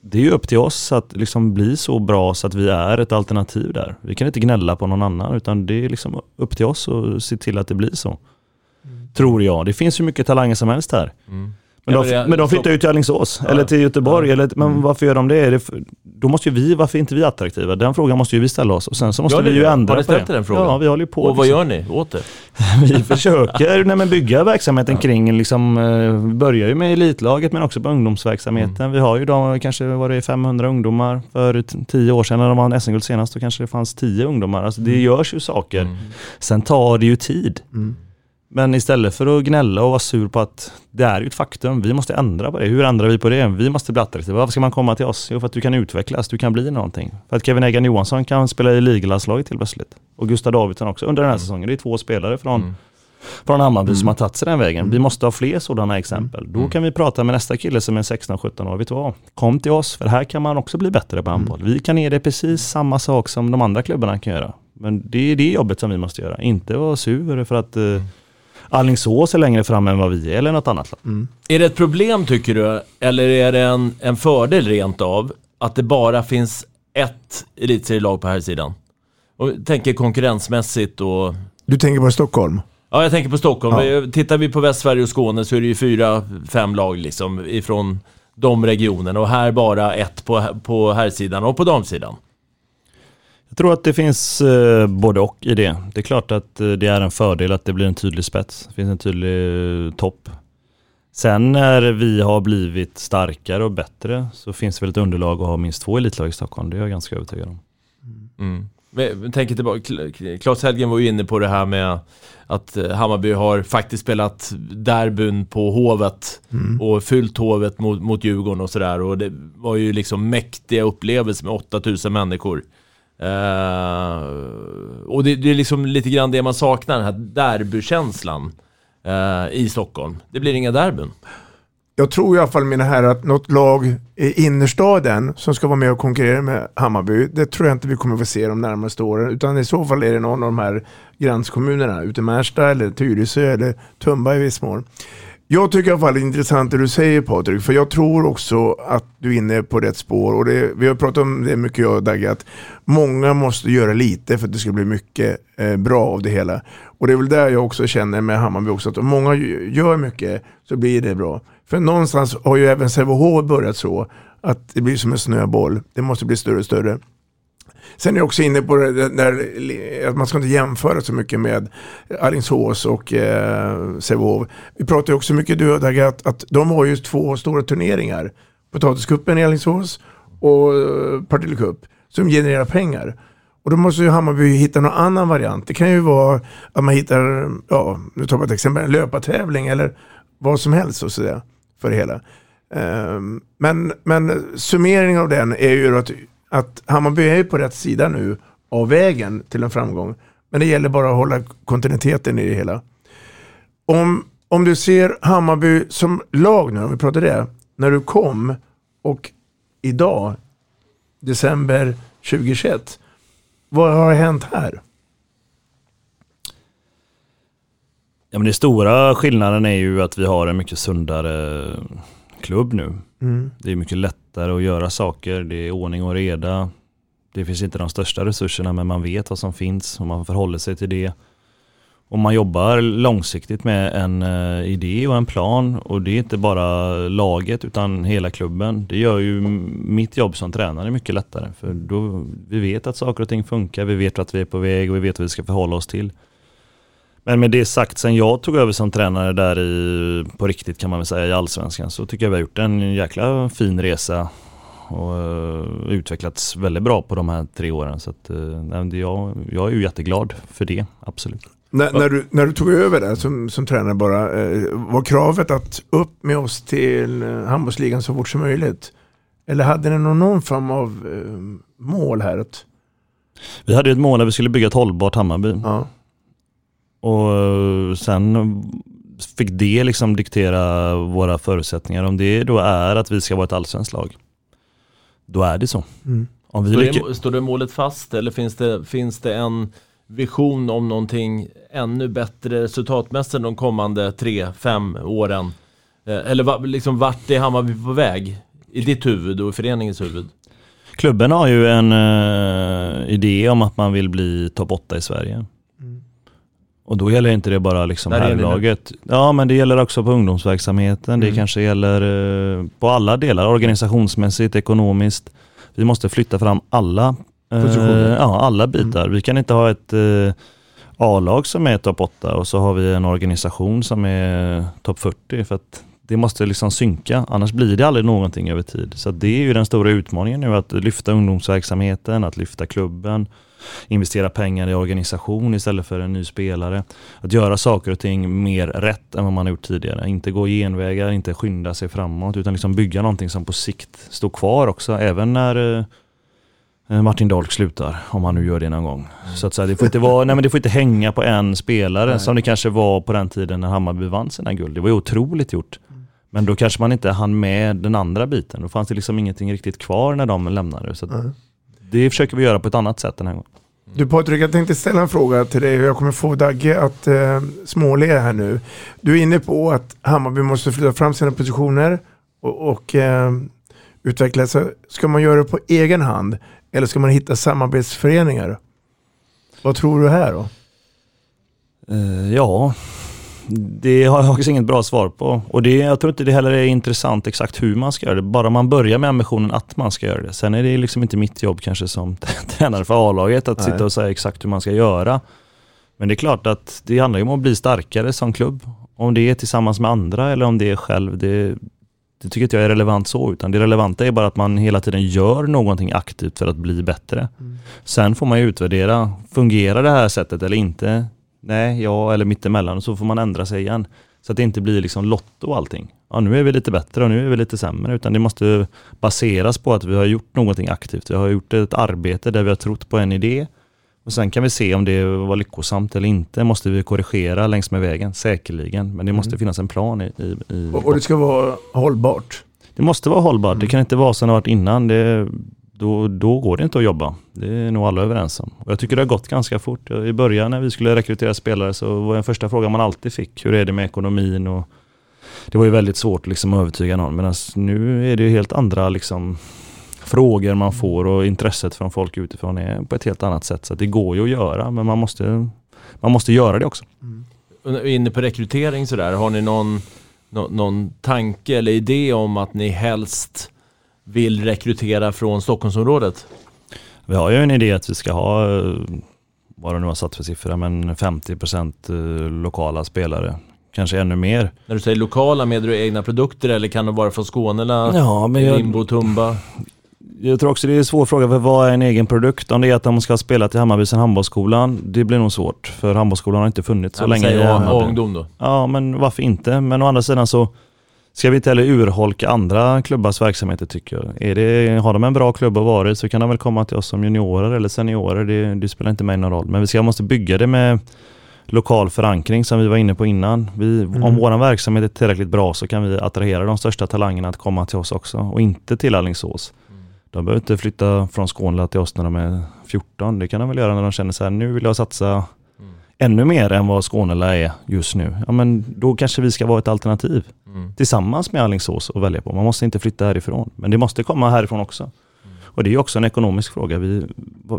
Det är ju upp till oss att liksom bli så bra så att vi är ett alternativ där. Vi kan inte gnälla på någon annan utan det är liksom upp till oss att se till att det blir så. Tror jag. Det finns ju mycket talanger som helst här. Mm. Men, Ja, de, men de flyttar ju till Alingsås eller till Göteborg. Eller, men varför gör de det? Är det för, då måste ju vi, varför är inte vi attraktiva? Den frågan måste ju vi ställa oss och sen så måste vi ju det? ändra Har ni på det. ställt den frågan? Ja, vi håller ju på. Och vad liksom. gör ni åt det? [laughs] Vi försöker nej, men bygga verksamheten kring, liksom, eh, vi börjar ju med elitlaget men också på ungdomsverksamheten. Mm. Vi har ju då kanske var det 500 ungdomar för tio år sedan när de vann SM-guld senast då kanske det fanns 10 ungdomar. Alltså Mm. det görs ju saker. Sen tar det ju tid. Men istället för att gnälla och vara sur på att det är ju ett faktum, vi måste ändra på det. Hur ändrar vi på det? Vi måste bli attraktiva. Varför ska man komma till oss? Jo, för att du kan utvecklas, du kan bli någonting. För att Kevin Egan Johansson kan spela i ligalandslaget helt plötsligt. Och Gustav Davidsson också under den här säsongen. Det är två spelare från, från Hammarby som har tagit sig den vägen. Vi måste ha fler sådana exempel. Då kan vi prata med nästa kille som är 16-17 år. Vet du vad? Kom till oss, för här kan man också bli bättre på handboll. Vi kan ge dig precis samma sak som de andra klubbarna kan göra. Men det är det jobbet som vi måste göra. Inte vara sur för att eh, Alingsås är längre fram än vad vi är eller något annat lag. Är det ett problem tycker du, eller är det en, en fördel rent av, att det bara finns ett elitserielag på här sidan? Och tänker konkurrensmässigt och... Du tänker på Stockholm? Ja, jag tänker på Stockholm. Ja. Tittar vi på Västsverige och Skåne så är det ju fyra, fem lag liksom ifrån de regionerna och här bara ett på, på herrsidan och på damsidan. Jag tror att det finns eh, både och i det. Det är klart att eh, det är en fördel att det blir en tydlig spets. Det finns en tydlig eh, topp. Sen när vi har blivit starkare och bättre så finns det väl ett underlag att ha minst två elitlag i Stockholm. Det är jag ganska övertygad om. Mm. Men, tänker tillbaka, Claes Helgen var ju inne på det här med att Hammarby har faktiskt spelat derbyn på Hovet Mm. och fyllt Hovet mot, mot Djurgården och sådär och det var ju liksom mäktiga upplevelser med 8000 människor. Uh, och det, det är liksom lite grann det man saknar, den här derbykänslan uh, i Stockholm. Det blir inga derbyn. Jag tror i alla fall mina herrar att något lag i innerstaden som ska vara med och konkurrera med Hammarby, det tror jag inte vi kommer få se de närmaste åren. Utan i så fall är det någon av de här gränskommunerna, ute i Märsta eller Tyresö eller Tumba i viss mån. Jag tycker i alla fall det är intressant det du säger Patrik, för jag tror också att du är inne på rätt spår. Och det, vi har pratat om det mycket jag och Dagge, att många måste göra lite för att det ska bli mycket eh, bra av det hela. Och det är väl där jag också känner med Hammarby också, att om många gör mycket så blir det bra. För någonstans har ju även Sävehof börjat så, att det blir som en snöboll. Det måste bli större och större. Sen är jag också inne på det där, att man ska inte jämföra så mycket med Alingsås och eh, Sävehof. Vi pratar ju också mycket du och Dagge, att, att de har ju två stora turneringar. Potatiskuppen i Alingsås och eh, Partille Cup som genererar pengar. Och då måste ju Hammarby hitta någon annan variant. Det kan ju vara att man hittar, ja, nu tar jag ett exempel, en löpartävling eller vad som helst och sådär för det hela. Um, Men, men summeringen av den är ju att, att Hammarby är på rätt sida nu av vägen till en framgång. Men det gäller bara att hålla kontinuiteten i det hela. Om, om du ser Hammarby som lag nu, om vi pratar det, när du kom och idag, december 2021, vad har hänt här? Ja, men den stora skillnaden är ju att vi har en mycket sundare klubb nu. Mm. Det är mycket lättare att göra saker, det är ordning och reda. Det finns inte de största resurserna men man vet vad som finns och man förhåller sig till det. Och man jobbar långsiktigt med en eh, idé och en plan och det är inte bara laget utan hela klubben. Det gör ju mitt jobb som tränare mycket lättare för då vi vet att saker och ting funkar, vi vet att vi är på väg och vi vet vad vi ska förhålla oss till. Men med det sagt, sen jag tog över som tränare där i, på riktigt kan man väl säga i Allsvenskan så tycker jag vi har gjort en jäkla fin resa och eh, utvecklats väldigt bra på de här tre åren. Så att, det- jag, jag är ju jätteglad för det, absolut. När, när, du, när du tog över där som, som tränare bara, eh, var kravet att upp med oss till handbollsligan så fort som möjligt? Eller hade ni någon, någon form av mål här? Att, Vi hade ju ett mål där vi skulle bygga ett hållbart Hammarby. ja. Och eh, sen fick det liksom diktera våra förutsättningar. Om det då är att vi ska vara ett allsvenskt lag, då är det så. Mm. Om vi Står lyckas... det, står det målet fast eller finns det, finns det en vision om någonting ännu bättre resultatmässigt de kommande tre, fem åren? Eh, Eller liksom vart är Hammarby på väg? I ditt huvud och i föreningens huvud? Klubben har ju en eh, idé om att man vill bli topp 8 i Sverige. Och då gäller inte det bara liksom Där herrlaget. Ja men det gäller också på ungdomsverksamheten. Det Mm. kanske gäller eh, på alla delar, organisationsmässigt, ekonomiskt. Vi måste flytta fram alla, eh, ja, alla bitar. Vi kan inte ha ett eh, A-lag som är topp 8 och så har vi en organisation som är topp 40. För att det måste liksom synka, annars blir det aldrig någonting över tid. Så det är ju den stora utmaningen nu, att lyfta ungdomsverksamheten, att lyfta klubben, investera pengar i organisation istället för en ny spelare. Att göra saker och ting mer rätt än vad man har gjort tidigare. Inte gå genvägar, inte skynda sig framåt, utan liksom bygga någonting som på sikt står kvar också, även när eh, Martin Dahlk slutar, om han nu gör det någon gång. Så att säga, det, får inte vara, nej men det får inte hänga på en spelare Nej. som det kanske var på den tiden när Hammarby vann sina guld. Det var ju otroligt gjort. Men då kanske man inte hann med den andra biten. Då fanns det liksom ingenting riktigt kvar när de lämnade. Så Nej. det försöker vi göra på ett annat sätt den här gången. Du Patrik, jag tänkte ställa en fråga till dig. Jag kommer få Dagge att eh, småle här nu. Du är inne på att Hammarby måste flytta fram sina positioner och, och eh, utveckla sig. Ska man göra det på egen hand eller ska man hitta samarbetsföreningar? Vad tror du här då? Eh, ja, det har jag också inget bra svar på. Och det, jag tror inte det heller är intressant exakt hur man ska göra det. Bara man börjar med ambitionen att man ska göra det. Sen är det liksom inte mitt jobb kanske som [laughs] tränare för A-laget att Nej. sitta och säga exakt hur man ska göra. Men det är klart att det handlar ju om att bli starkare som klubb. Om det är tillsammans med andra eller om det är själv, det, det tycker inte jag är relevant så. Utan det relevanta är bara att man hela tiden gör någonting aktivt för att bli bättre. Sen får man ju utvärdera, fungerar det här sättet eller inte? Nej, ja eller mittemellan och så får man ändra sig igen. Så att det inte blir liksom lotto och allting. Ja, nu är vi lite bättre och nu är vi lite sämre. Utan det måste baseras på att vi har gjort någonting aktivt. Vi har gjort ett arbete där vi har trott på en idé. Och sen kan vi se om det var lyckosamt eller inte. Måste vi korrigera längs med vägen, säkerligen. Men det måste Mm. finnas en plan i, i, i Och, det ska vara hållbart. det måste vara hållbart. Det kan inte vara som det har varit innan. Det, då, då går det inte att jobba. Det är nog alla överens om. Och jag tycker det har gått ganska fort. I början när vi skulle rekrytera spelare så var den första frågan man alltid fick, hur är det med ekonomin? Och det var ju väldigt svårt liksom att övertyga någon. Medan alltså, nu är det ju helt andra liksom, frågor man får och intresset från folk utifrån är på ett helt annat sätt. Så det går ju att göra, men man måste, man måste göra det också. Mm. Inne på rekrytering sådär, har ni någon, någon, någon tanke eller idé om att ni helst vill rekrytera från Stockholmsområdet? Vi har ju en idé att vi ska ha, eh, vad det nu har satt för siffra, men 50% eh, lokala spelare. Kanske ännu mer. När du säger lokala, menar du egna produkter eller kan det vara från Skåne, eller Ja, men jag- Rimbo, Tumba? Jag tror också det är en svår fråga, för vad är en egen produkt? Om det är att de ska spela till Hammarby sen handbollsskolan, det blir nog svårt. För handbollsskolan har inte funnits så Ja, länge. säg i A- Hammarby. A-ungdom då. Ja, men varför inte? Men å andra sidan så ska vi inte heller urholka andra klubbars verksamheter tycker jag. Är det, har de en bra klubb att vara i så kan de väl komma till oss som juniorer eller seniorer. Det, det spelar inte mig någon roll. Men vi ska, måste bygga det med lokal förankring som vi var inne på innan. Vi, Mm. Om vår verksamhet är tillräckligt bra så kan vi attrahera de största talangerna att komma till oss också och inte till Alingsås. De behöver inte flytta från Skåne till oss när de är 14. Det kan de väl göra när de känner så här, nu vill jag satsa ännu mer än vad Skånela är just nu. Ja men då kanske vi ska vara ett alternativ Mm. tillsammans med Alingsås att välja på. Man måste inte flytta härifrån, men det måste komma härifrån också. Och det är också en ekonomisk fråga. Vi,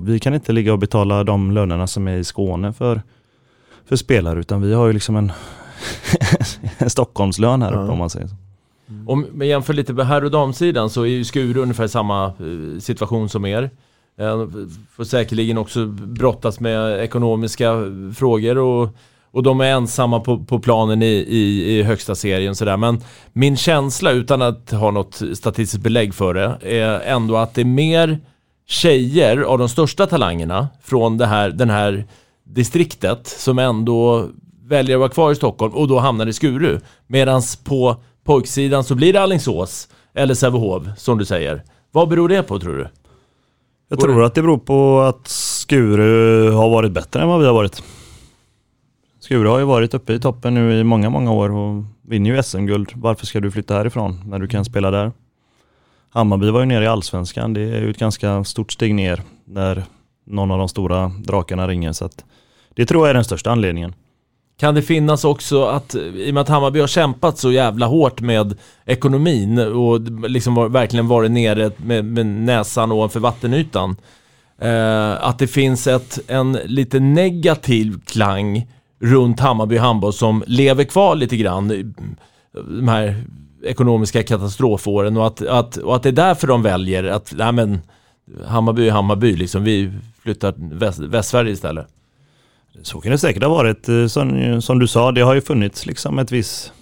vi kan inte ligga och betala de lönerna som är i Skåne för, för spelare, utan vi har ju liksom en, [laughs] en Stockholmslön här uppe Ja. om man säger så. Om man jämför lite på herr och damsidan så är ju Skuru ungefär samma eh, situation som er. Han Får säkerligen också brottas med ekonomiska frågor och, och de är ensamma på, på planen i, i, i högsta serien sådär. Men min känsla, utan att ha något statistiskt belägg för det, är ändå att det är mer tjejer av de största talangerna från det här, den här distriktet som ändå väljer att vara kvar i Stockholm och då hamnar i Skuru. Medan på pojksidan så blir det Alingsås eller Sävehof som du säger. Vad beror det på tror du? Jag tror att det beror på att Skuru har varit bättre än vad vi har varit. Skuru har ju varit uppe i toppen nu i många, många år och vinner ju SM-guld. Varför ska du flytta härifrån när du kan spela där? Hammarby var ju nere i allsvenskan. Det är ju ett ganska stort steg ner när någon av de stora drakarna ringer. Så det tror jag är den största anledningen. Kan det finnas också att, i och med att Hammarby har kämpat så jävla hårt med ekonomin och liksom var, verkligen varit nere med, med näsan ovanför vattenytan. Eh, att det finns ett, en lite negativ klang runt Hammarby handboll som lever kvar lite grann. De här ekonomiska katastrofåren och att, att, och att det är därför de väljer att, nej men Hammarby är Hammarby liksom, vi flyttar väst, Västsverige istället. Så kan det säkert ha varit. Eh, som, som du sa, det har ju funnits liksom ett visst...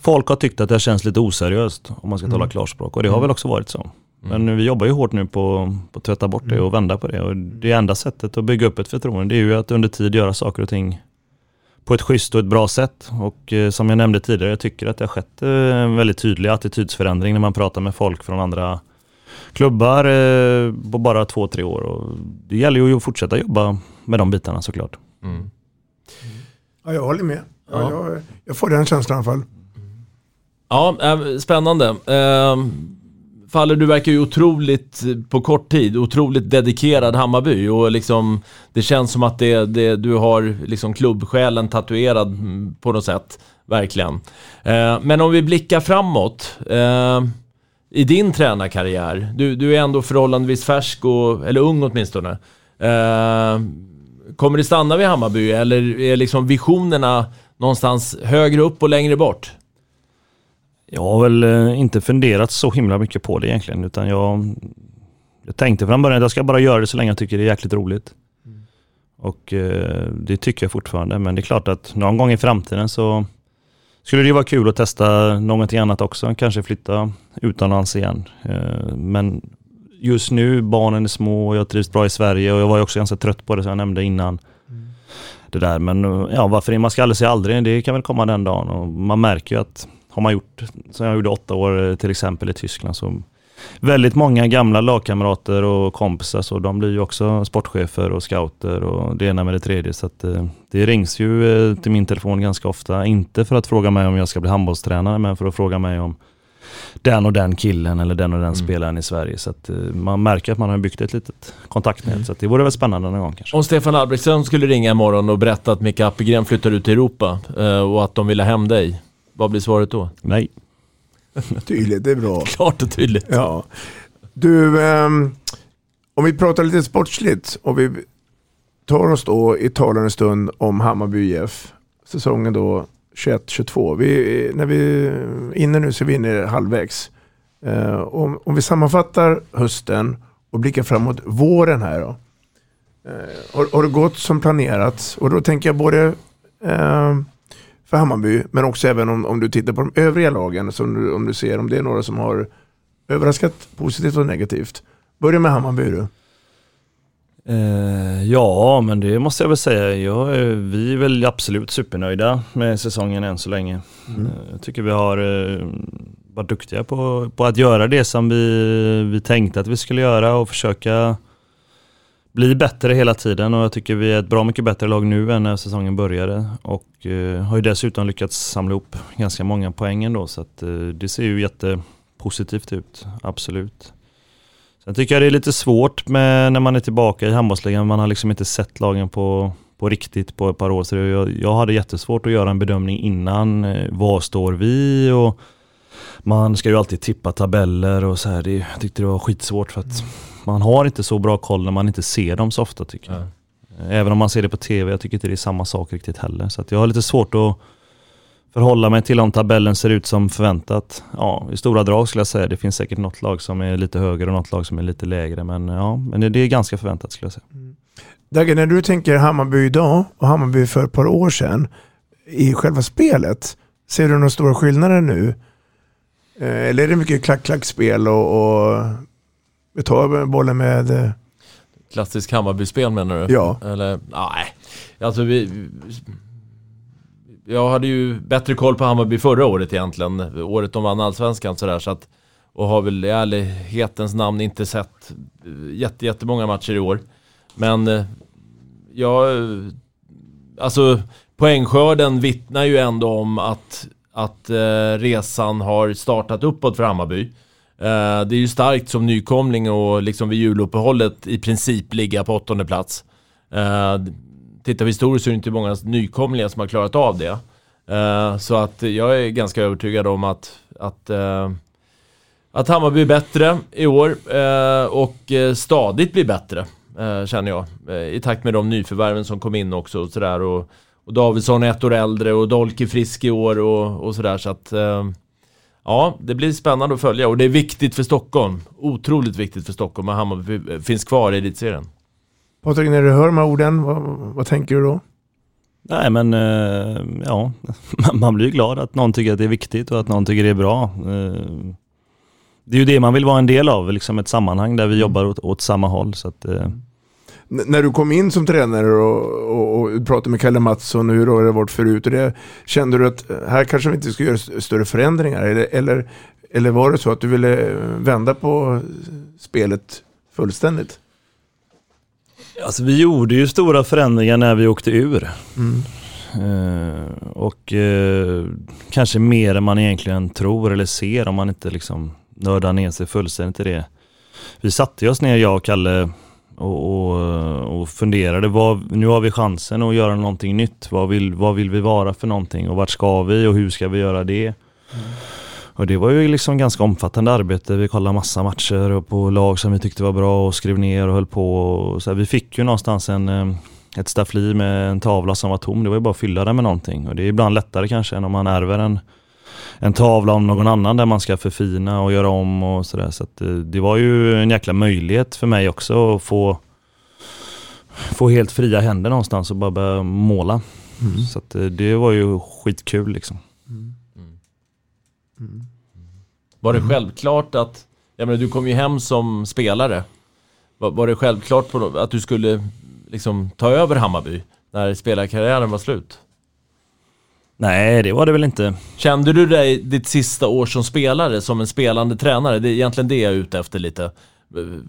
Folk har tyckt att det känns lite oseriöst om man ska tala Mm. klarspråk och det har Mm. väl också varit så. Men vi jobbar ju hårt nu på, på att tvätta bort det Mm. och vända på det. Och det enda sättet att bygga upp ett förtroende det är ju att under tid göra saker och ting på ett schysst och ett bra sätt. Och eh, som jag nämnde tidigare, jag tycker att det har skett eh, en väldigt tydlig attitydsförändring när man pratar med folk från andra klubbar eh, på bara två, tre år. Och det gäller ju att fortsätta jobba med de bitarna såklart. Mm. Ja, jag håller med. Ja, Ja. Jag, jag får den känslan i alla fall. Ja, äh, spännande. Äh, Faller, du verkar ju otroligt, eh, på kort tid, otroligt dedikerad Hammarby och liksom Det känns som att det, det, du har liksom klubbsjälen tatuerad mm, på något sätt. Verkligen. Eh, men om vi blickar framåt. I din tränarkarriär, du, du är ändå förhållandevis färsk och, eller ung åtminstone. Eh, kommer det stanna vid Hammarby eller är liksom visionerna någonstans högre upp och längre bort? Jag har väl eh, inte funderat så himla mycket på det egentligen utan jag, jag tänkte från början att jag ska bara göra det så länge jag tycker det är jäkligt roligt. Och eh, det tycker jag fortfarande men det är klart att någon gång i framtiden så skulle det vara kul att testa någonting annat också, kanske flytta utomlands igen. Eh, men just nu, barnen är små och jag trivs bra i Sverige och jag var ju också ganska trött på det som jag nämnde innan. Det där, men ja, varför man ska aldrig säga aldrig, det kan väl komma den dagen. Och man märker ju att har man gjort, som jag gjorde åtta år eh, till exempel i Tyskland, så väldigt många gamla lagkamrater och kompisar så de blir ju också sportchefer och scouter och det ena med det tredje. Så att, eh, det rings ju eh, till min telefon ganska ofta, inte för att fråga mig om jag ska bli handbollstränare men för att fråga mig om den och den killen eller den och den spelaren i Sverige. Så att eh, man märker att man har byggt ett litet kontaktnät. Så att det vore väl spännande någon gång kanske. Om Stefan Albrektsson skulle ringa imorgon och berätta att Micke Appelgren flyttar ut till Europa och att de vill ha hem dig. Vad blir svaret då? Nej. [laughs] Tydligt, det är bra. [laughs] Klart och tydligt. Ja. Du, ehm, om vi pratar lite sportsligt och vi tar oss då i talande stund om Hammarby IF. Säsongen då 21-22. Vi, när vi är inne nu så är vi inne halvvägs. Eh, om, om vi sammanfattar hösten och blickar framåt våren här då. Eh, har, har det gått som planerat? Och då tänker jag både eh, för Hammarby men också även om, om du tittar på de övriga lagen. Som du, om du ser om det är några som har överraskat positivt och negativt. Börja med Hammarby du. Eh, ja, men det måste jag väl säga. Jag, vi är väl absolut supernöjda med säsongen än så länge. Mm. Eh, jag tycker vi har eh, varit duktiga på, på att göra det som vi, vi tänkte att vi skulle göra och försöka bli bättre hela tiden och jag tycker vi är ett bra mycket bättre lag nu än när säsongen började. Och eh, har ju dessutom lyckats samla ihop ganska många poäng ändå så att eh, det ser ju jättepositivt ut, absolut. Sen tycker jag det är lite svårt med när man är tillbaka i handbollsligan, man har liksom inte sett lagen på, på riktigt på ett par år så jag, jag hade jättesvårt att göra en bedömning innan, eh, var står vi? Och man ska ju alltid tippa tabeller och så här. Det, jag tyckte det var skitsvårt för att mm man har inte så bra koll när man inte ser dem så ofta tycker jag. Även om man ser det på tv, jag tycker inte det är samma sak riktigt heller. Så jag har lite svårt att förhålla mig till om tabellen ser ut som förväntat. Ja, i stora drag skulle jag säga. Det finns säkert något lag som är lite högre och något lag som är lite lägre. Men ja, men det, är ganska förväntat skulle jag säga. Dagge, när du tänker Hammarby idag och Hammarby för ett par år sedan i själva spelet, ser du några stora skillnader nu? Eh, Eller är det mycket klack-klack-spel och, och vi tar bollen med... eh, Klassiskt Hammarby-spel menar du? Ja. Eller, nej. Alltså vi... Jag hade ju bättre koll på Hammarby förra året egentligen. Året de vann Allsvenskan sådär så att... Och har väl i ärlighetens namn inte sett eh, jätte, jättemånga matcher i år. Men... eh, Jag... Alltså poängskörden vittnar ju ändå om att, att resan har startat uppåt för Hammarby. Eh, det är ju starkt som nykomling och liksom vid juluppehållet i princip ligga på åttonde plats. Eh, tittar vi historiskt så är det inte många nykomlingar som har klarat av det. Eh, så att jag är ganska övertygad om att, att, att Hammarby är bättre i år och stadigt blir bättre. Känner jag. I takt med de nyförvärven som kom in också och sådär. Och, och Davidsson är ett år äldre och Dolk är frisk i år och, och sådär. Så att eh, ja, det blir spännande att följa och det är viktigt för Stockholm. Otroligt viktigt för Stockholm att Hammarby finns kvar i elitserien. Patrik, när du hör de här orden, vad, vad tänker du då? Nej men eh, ja, [laughs] man blir ju glad att någon tycker att det är viktigt och att någon tycker det är bra. Eh, Det är ju det man vill vara en del av, liksom ett sammanhang där vi jobbar åt, åt samma håll. Så att, eh, när du kom in som tränare och, och, och pratade med Kalle Mattsson hur har det varit förut, och det, kände du att här kanske vi inte ska göra st- större förändringar? Eller, eller, eller var det så att du ville vända på spelet fullständigt? Alltså vi gjorde ju stora förändringar när vi åkte ur. Mm. Eh, och eh, kanske mer än man egentligen tror eller ser om man inte liksom nördar ner sig fullständigt i det. Vi satte oss ner jag och Kalle och, och, och funderade, vad, nu har vi chansen att göra någonting nytt. Vad vill, vad vill vi vara för någonting och vart ska vi och hur ska vi göra det? Och det var ju liksom ganska omfattande arbete. Vi kollade massa matcher och på lag som vi tyckte var bra och skrev ner och höll på. Och så här, vi fick ju någonstans en, eh, ett staffli med en tavla som var tom. Det var ju bara att fylla den med någonting. Och det är ibland lättare kanske än om man ärver en, en tavla om någon annan där man ska förfina och göra om och sådär. Så att, eh, det var ju en jäkla möjlighet för mig också att få, få helt fria händer någonstans och bara börja måla. Mm. Så att, eh, det var ju skitkul liksom. Var det självklart att, jag menar du kom ju hem som spelare. Var, var det självklart på, att du skulle liksom ta över Hammarby när spelarkarriären var slut? Nej, det var det väl inte. Kände du dig ditt sista år som spelare som en spelande tränare? Det är egentligen det jag är ute efter lite.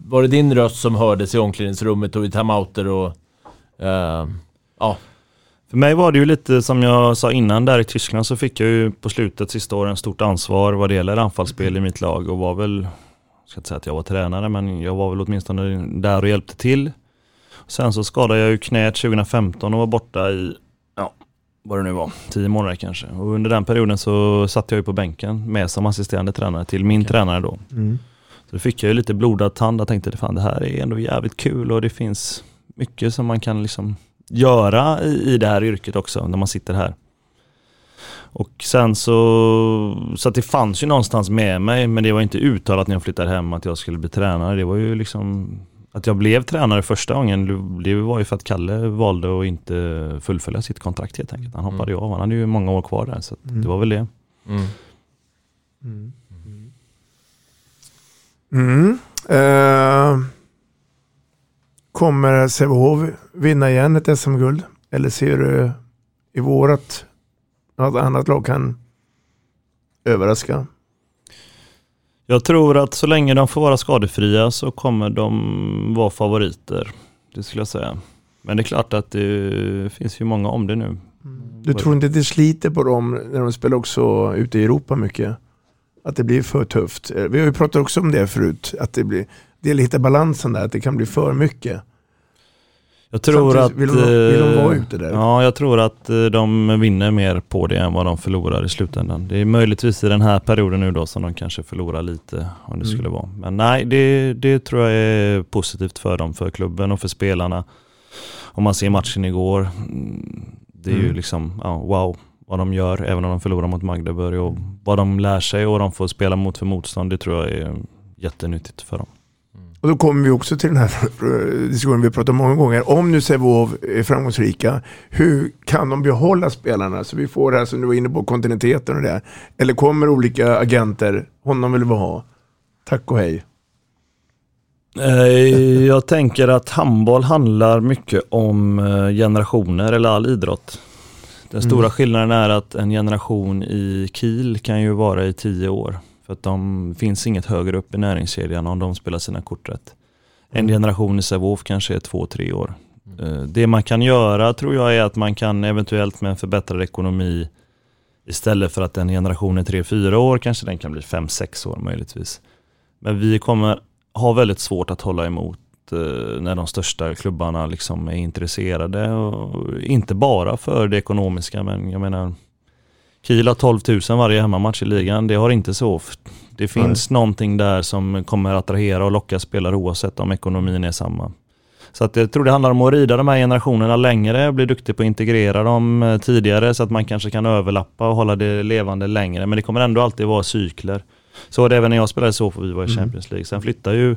Var det din röst som hördes i omklädningsrummet och i timeouter och... eh, ja. För mig var det ju lite som jag sa innan där i Tyskland så fick jag ju på slutet sista åren stort ansvar vad det gäller anfallsspel i mitt lag och var väl, jag ska inte säga att jag var tränare men jag var väl åtminstone där och hjälpte till. Sen så skadade jag ju knät 2015 och var borta i, vad det nu var, tio månader kanske. Och under den perioden så satt jag ju på bänken med som assisterande tränare till min tränare då. Mm. Så då fick jag ju lite blodad tand och tänkte fan det här är ändå jävligt kul och det finns mycket som man kan liksom göra i, i det här yrket också när man sitter här. Och sen så, så att det fanns ju någonstans med mig men det var inte uttalat när jag flyttade hem att jag skulle bli tränare. Det var ju liksom att jag blev tränare första gången, det var ju för att Kalle valde att inte fullfölja sitt kontrakt helt enkelt. Han hoppade ju av, han hade ju många år kvar där så Mm. det var väl det. Mm. Mm. Mm. Eh, kommer Sävehof vinna igen ett SM-guld? Eller ser du i vår att något annat lag kan överraska? Jag tror att så länge de får vara skadefria så kommer de vara favoriter. Det skulle jag säga. Men det är klart att det finns ju många om det nu. Du tror inte det sliter på dem när de spelar också ute i Europa mycket? Att det blir för tufft? Eh, Vi har ju pratat också om det förut, att det blir, det att hitta balansen där, att det kan bli för mycket. Jag tror att... Samtidigt vill de, vill de vara eh, ute där? Ja, jag tror att eh, de vinner mer på det än vad de förlorar i slutändan. Det är möjligtvis i den här perioden nu då som de kanske förlorar lite om det Mm. skulle vara. Men nej, det, det tror jag är positivt för dem, för klubben och för spelarna. Om man ser matchen igår, mm, det är ju Mm. liksom, ja, wow vad de gör, även om de förlorar mot Magdeburg och vad de lär sig och vad de får spela mot för motstånd, det tror jag är jättenyttigt för dem. Och då kommer vi också till den här diskussionen vi pratat om många gånger. Om nu Sävehof är framgångsrika, hur kan de behålla spelarna? Så vi får det här som du var inne på, kontinuiteten och det. Eller kommer olika agenter, honom vill vi ha, tack och hej. Eh, Jag tänker att handboll handlar mycket om eh, generationer eller all idrott. Den Mm. stora skillnaden är att en generation i Kiel kan ju vara i tio år. För att de finns inget högre upp i näringskedjan om de spelar sina kort rätt. En Mm. generation i Sävehof kanske är två, tre år. Eh, Det man kan göra tror jag är att man kan eventuellt med en förbättrad ekonomi istället för att en generation är tre, fyra år kanske den kan bli fem, sex år möjligtvis. Men vi kommer ha väldigt svårt att hålla emot eh, när de största klubbarna liksom är intresserade. Och inte bara för det ekonomiska men jag menar Kiel har 12 000 varje hemmamatch i ligan. Det har inte så. Det finns någonting där som kommer attrahera och locka spelare oavsett om ekonomin är samma. Så att jag tror det handlar om att rida de här generationerna längre, bli duktig på att integrera dem eh, tidigare så att man kanske kan överlappa och hålla det levande längre. Men det kommer ändå alltid vara cykler. Så var det även när jag spelade så för vi var i Mm. Champions League. Sen flyttar ju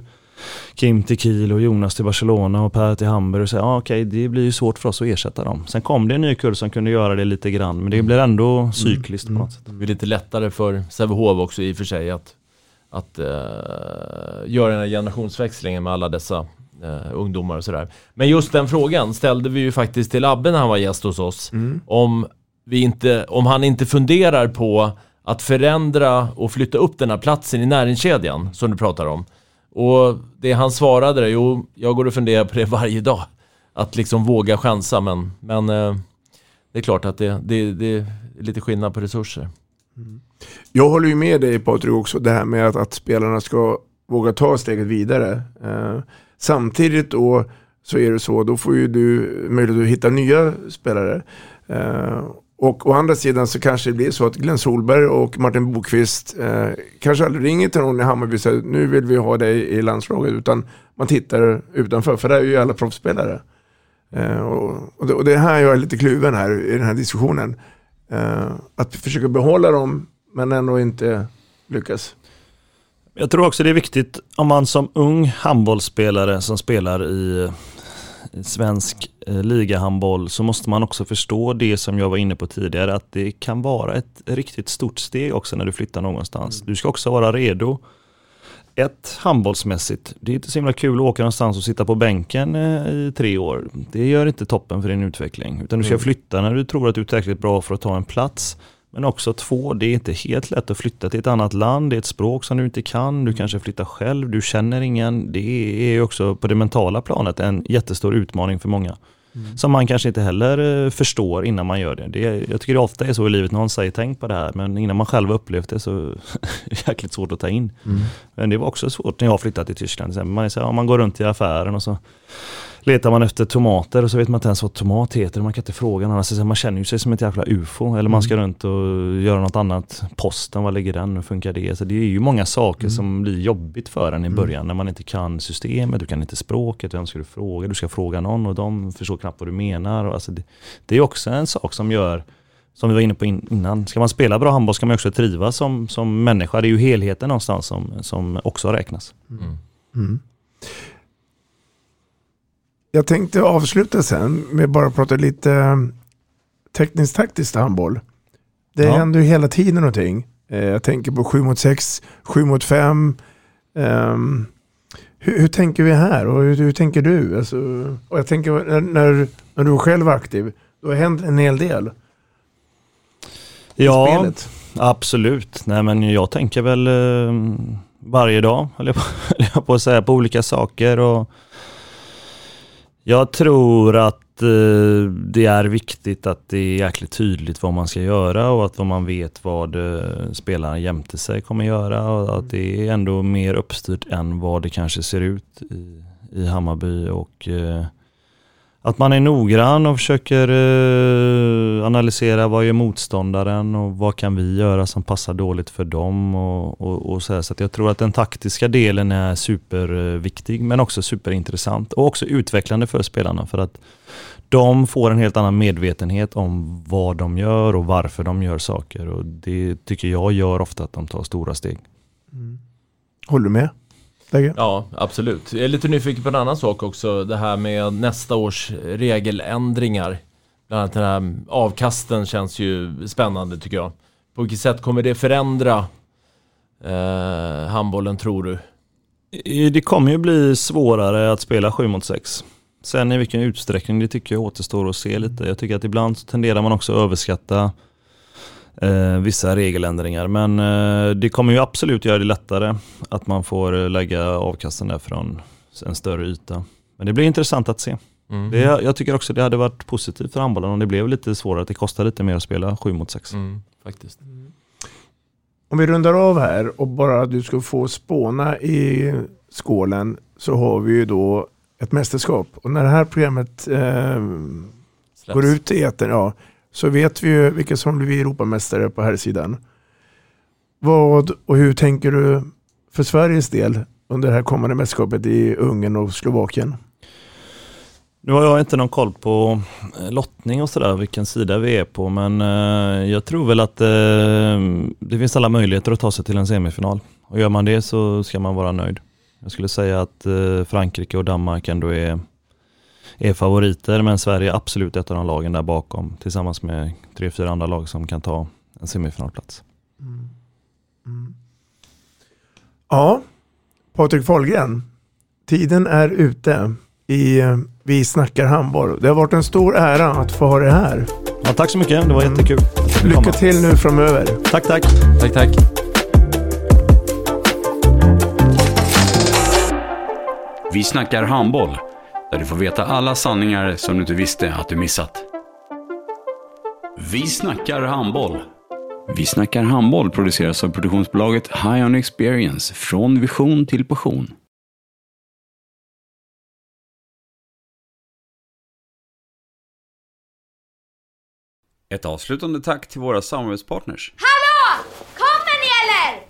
Kim till Kiel och Jonas till Barcelona och Per till Hamburg och säger ah, okej det blir ju svårt för oss att ersätta dem. Sen kom det en ny kull som kunde göra det lite grann men det blir ändå cykliskt på något sätt. Det är lite lättare för Sävehof också i och för sig att, att eh, göra den här generationsväxlingen med alla dessa eh, ungdomar och sådär. Men just den frågan ställde vi ju faktiskt till Abbe när han var gäst hos oss. Om, vi inte, om han inte funderar på att förändra och flytta upp den här platsen i näringskedjan som du pratar om. Och det han svarade, jo, jag går och funderar på det [laughs] varje dag. Att liksom våga chansa, men, men eh, det är klart att det, det, det är lite skillnad på resurser. Mm. Jag håller ju med dig Patrik också, det här med att, att spelarna ska våga ta steget vidare. Eh, samtidigt då så är det så, då får ju du möjlighet att hitta nya spelare. Eh, och å andra sidan så kanske det blir så att Glenn Solberg och Martin Bokvist eh, kanske aldrig ringer till någon i Hammarby och säger nu vill vi ha dig i landslaget. Utan man tittar utanför, för där är ju alla proffsspelare. Eh, och, och, det, och det är här jag är lite kluven här i den här diskussionen. Eh, att försöka behålla dem men ändå inte lyckas. Jag tror också det är viktigt om man som ung handbollsspelare som spelar i svensk eh, ligahandboll så måste man också förstå det som jag var inne på tidigare att det kan vara ett riktigt stort steg också när du flyttar någonstans. Du ska också vara redo. Ett, handbollsmässigt. Det är inte så himla kul att åka någonstans och sitta på bänken eh, i tre år. Det gör inte toppen för din utveckling. Utan du ska Mm. flytta när du tror att du är tillräckligt bra för att ta en plats. Men också två, det är inte helt lätt att flytta till ett annat land. Det är ett språk som du inte kan. Du kanske flyttar själv. Du känner ingen. Det är också på det mentala planet en jättestor utmaning för många. Som man kanske inte heller eh, förstår innan man gör det. det jag tycker det ofta är så i livet, någon säger tänk på det här, men innan man själv upplevt det så [laughs] är det jäkligt svårt att ta in. Mm. Men det var också svårt när jag flyttade till Tyskland. Man, är så här, man går runt i affären och så letar man efter tomater och så vet man inte ens vad tomat heter. Man kan inte fråga någon. Alltså, man känner ju sig som ett jävla ufo. Eller man ska runt och göra något annat. Posten, var ligger den? Hur funkar det? Så det är ju många saker som blir jobbigt för en i början. När man inte kan systemet, du kan inte språket. Vem ska du fråga? Du ska fråga någon och de förstår knappt vad du menar. Och alltså det, det är också en sak som gör som vi var inne på in, innan. Ska man spela bra handboll ska man också trivas som, som människa. Det är ju helheten någonstans som, som också räknas. Mm. Jag tänkte avsluta sen med bara prata lite eh, tekniskt taktiskt handboll. Det Ja. händer ju hela tiden någonting. Eh, Jag tänker på 7 mot 6, 7 mot 5. Ehm, hur, hur tänker vi här och hur, hur tänker du? Alltså, och jag tänker när, när, du själv var aktiv, då har hänt en hel del. Ja, spelet. absolut. Nej, men jag tänker väl eh, varje dag, höll jag på [laughs] att säga, på olika saker. Och jag tror att eh, det är viktigt att det är jäkligt tydligt vad man ska göra och att man vet vad eh, spelarna jämte sig kommer göra och att det är ändå mer uppstyrt än vad det kanske ser ut i, i Hammarby. och eh, att man är noggrann och försöker eh, analysera vad är motståndaren och vad kan vi göra som passar dåligt för dem. Och, och, och så, här. så att jag tror att den taktiska delen är superviktig men också superintressant och också utvecklande för spelarna för att de får en helt annan medvetenhet om vad de gör och varför de gör saker och det tycker jag gör ofta att de tar stora steg. Håller du med? Lägge? Ja, absolut. Jag är lite nyfiken på en annan sak också. Det här med nästa års regeländringar. Bland annat den här avkasten känns ju spännande tycker jag. På vilket sätt kommer det förändra eh, handbollen tror du? Det kommer ju bli svårare att spela 7 mot 6. Sen i vilken utsträckning det tycker jag återstår att se lite. Jag tycker att ibland så tenderar man också att överskatta eh, vissa regeländringar. Men eh, det kommer ju absolut göra det lättare att man får eh, lägga avkasten där från en större yta. Men det blir intressant att se. Mm. Det, jag tycker också det hade varit positivt för handbollen om det blev lite svårare, att det kostar lite mer att spela 7 mot 6. Mm, faktiskt. Om vi rundar av här och bara du ska få spåna i skålen så har vi ju då ett mästerskap. Och när det här programmet eh, går ut i etern, ja, så vet vi ju vilka som blir Europamästare på här sidan. Vad och hur tänker du för Sveriges del under det här kommande mästerskapet i Ungern och Slovakien? Nu har jag inte någon koll på eh, lottning och sådär, vilken sida vi är på, men eh, jag tror väl att eh, det finns alla möjligheter att ta sig till en semifinal. Och gör man det så ska man vara nöjd. Jag skulle säga att Frankrike och Danmark ändå är, är favoriter, men Sverige är absolut ett av de lagen där bakom, tillsammans med tre, fyra andra lag som kan ta en semifinalplats. Ja, Patrik Fahlgren. Tiden är ute i Vi snackar handboll. Det har varit en stor ära att få ha det här. Ja, tack så mycket, det var jättekul. jag fick Lycka till nu framöver. Tack, tack. Tack, tack. Vi snackar handboll, där du får veta alla sanningar som du inte visste att du missat. Vi snackar handboll. Vi snackar handboll produceras av produktionsbolaget High On Experience, från vision till passion. Ett avslutande tack till våra samarbetspartners. Hallå!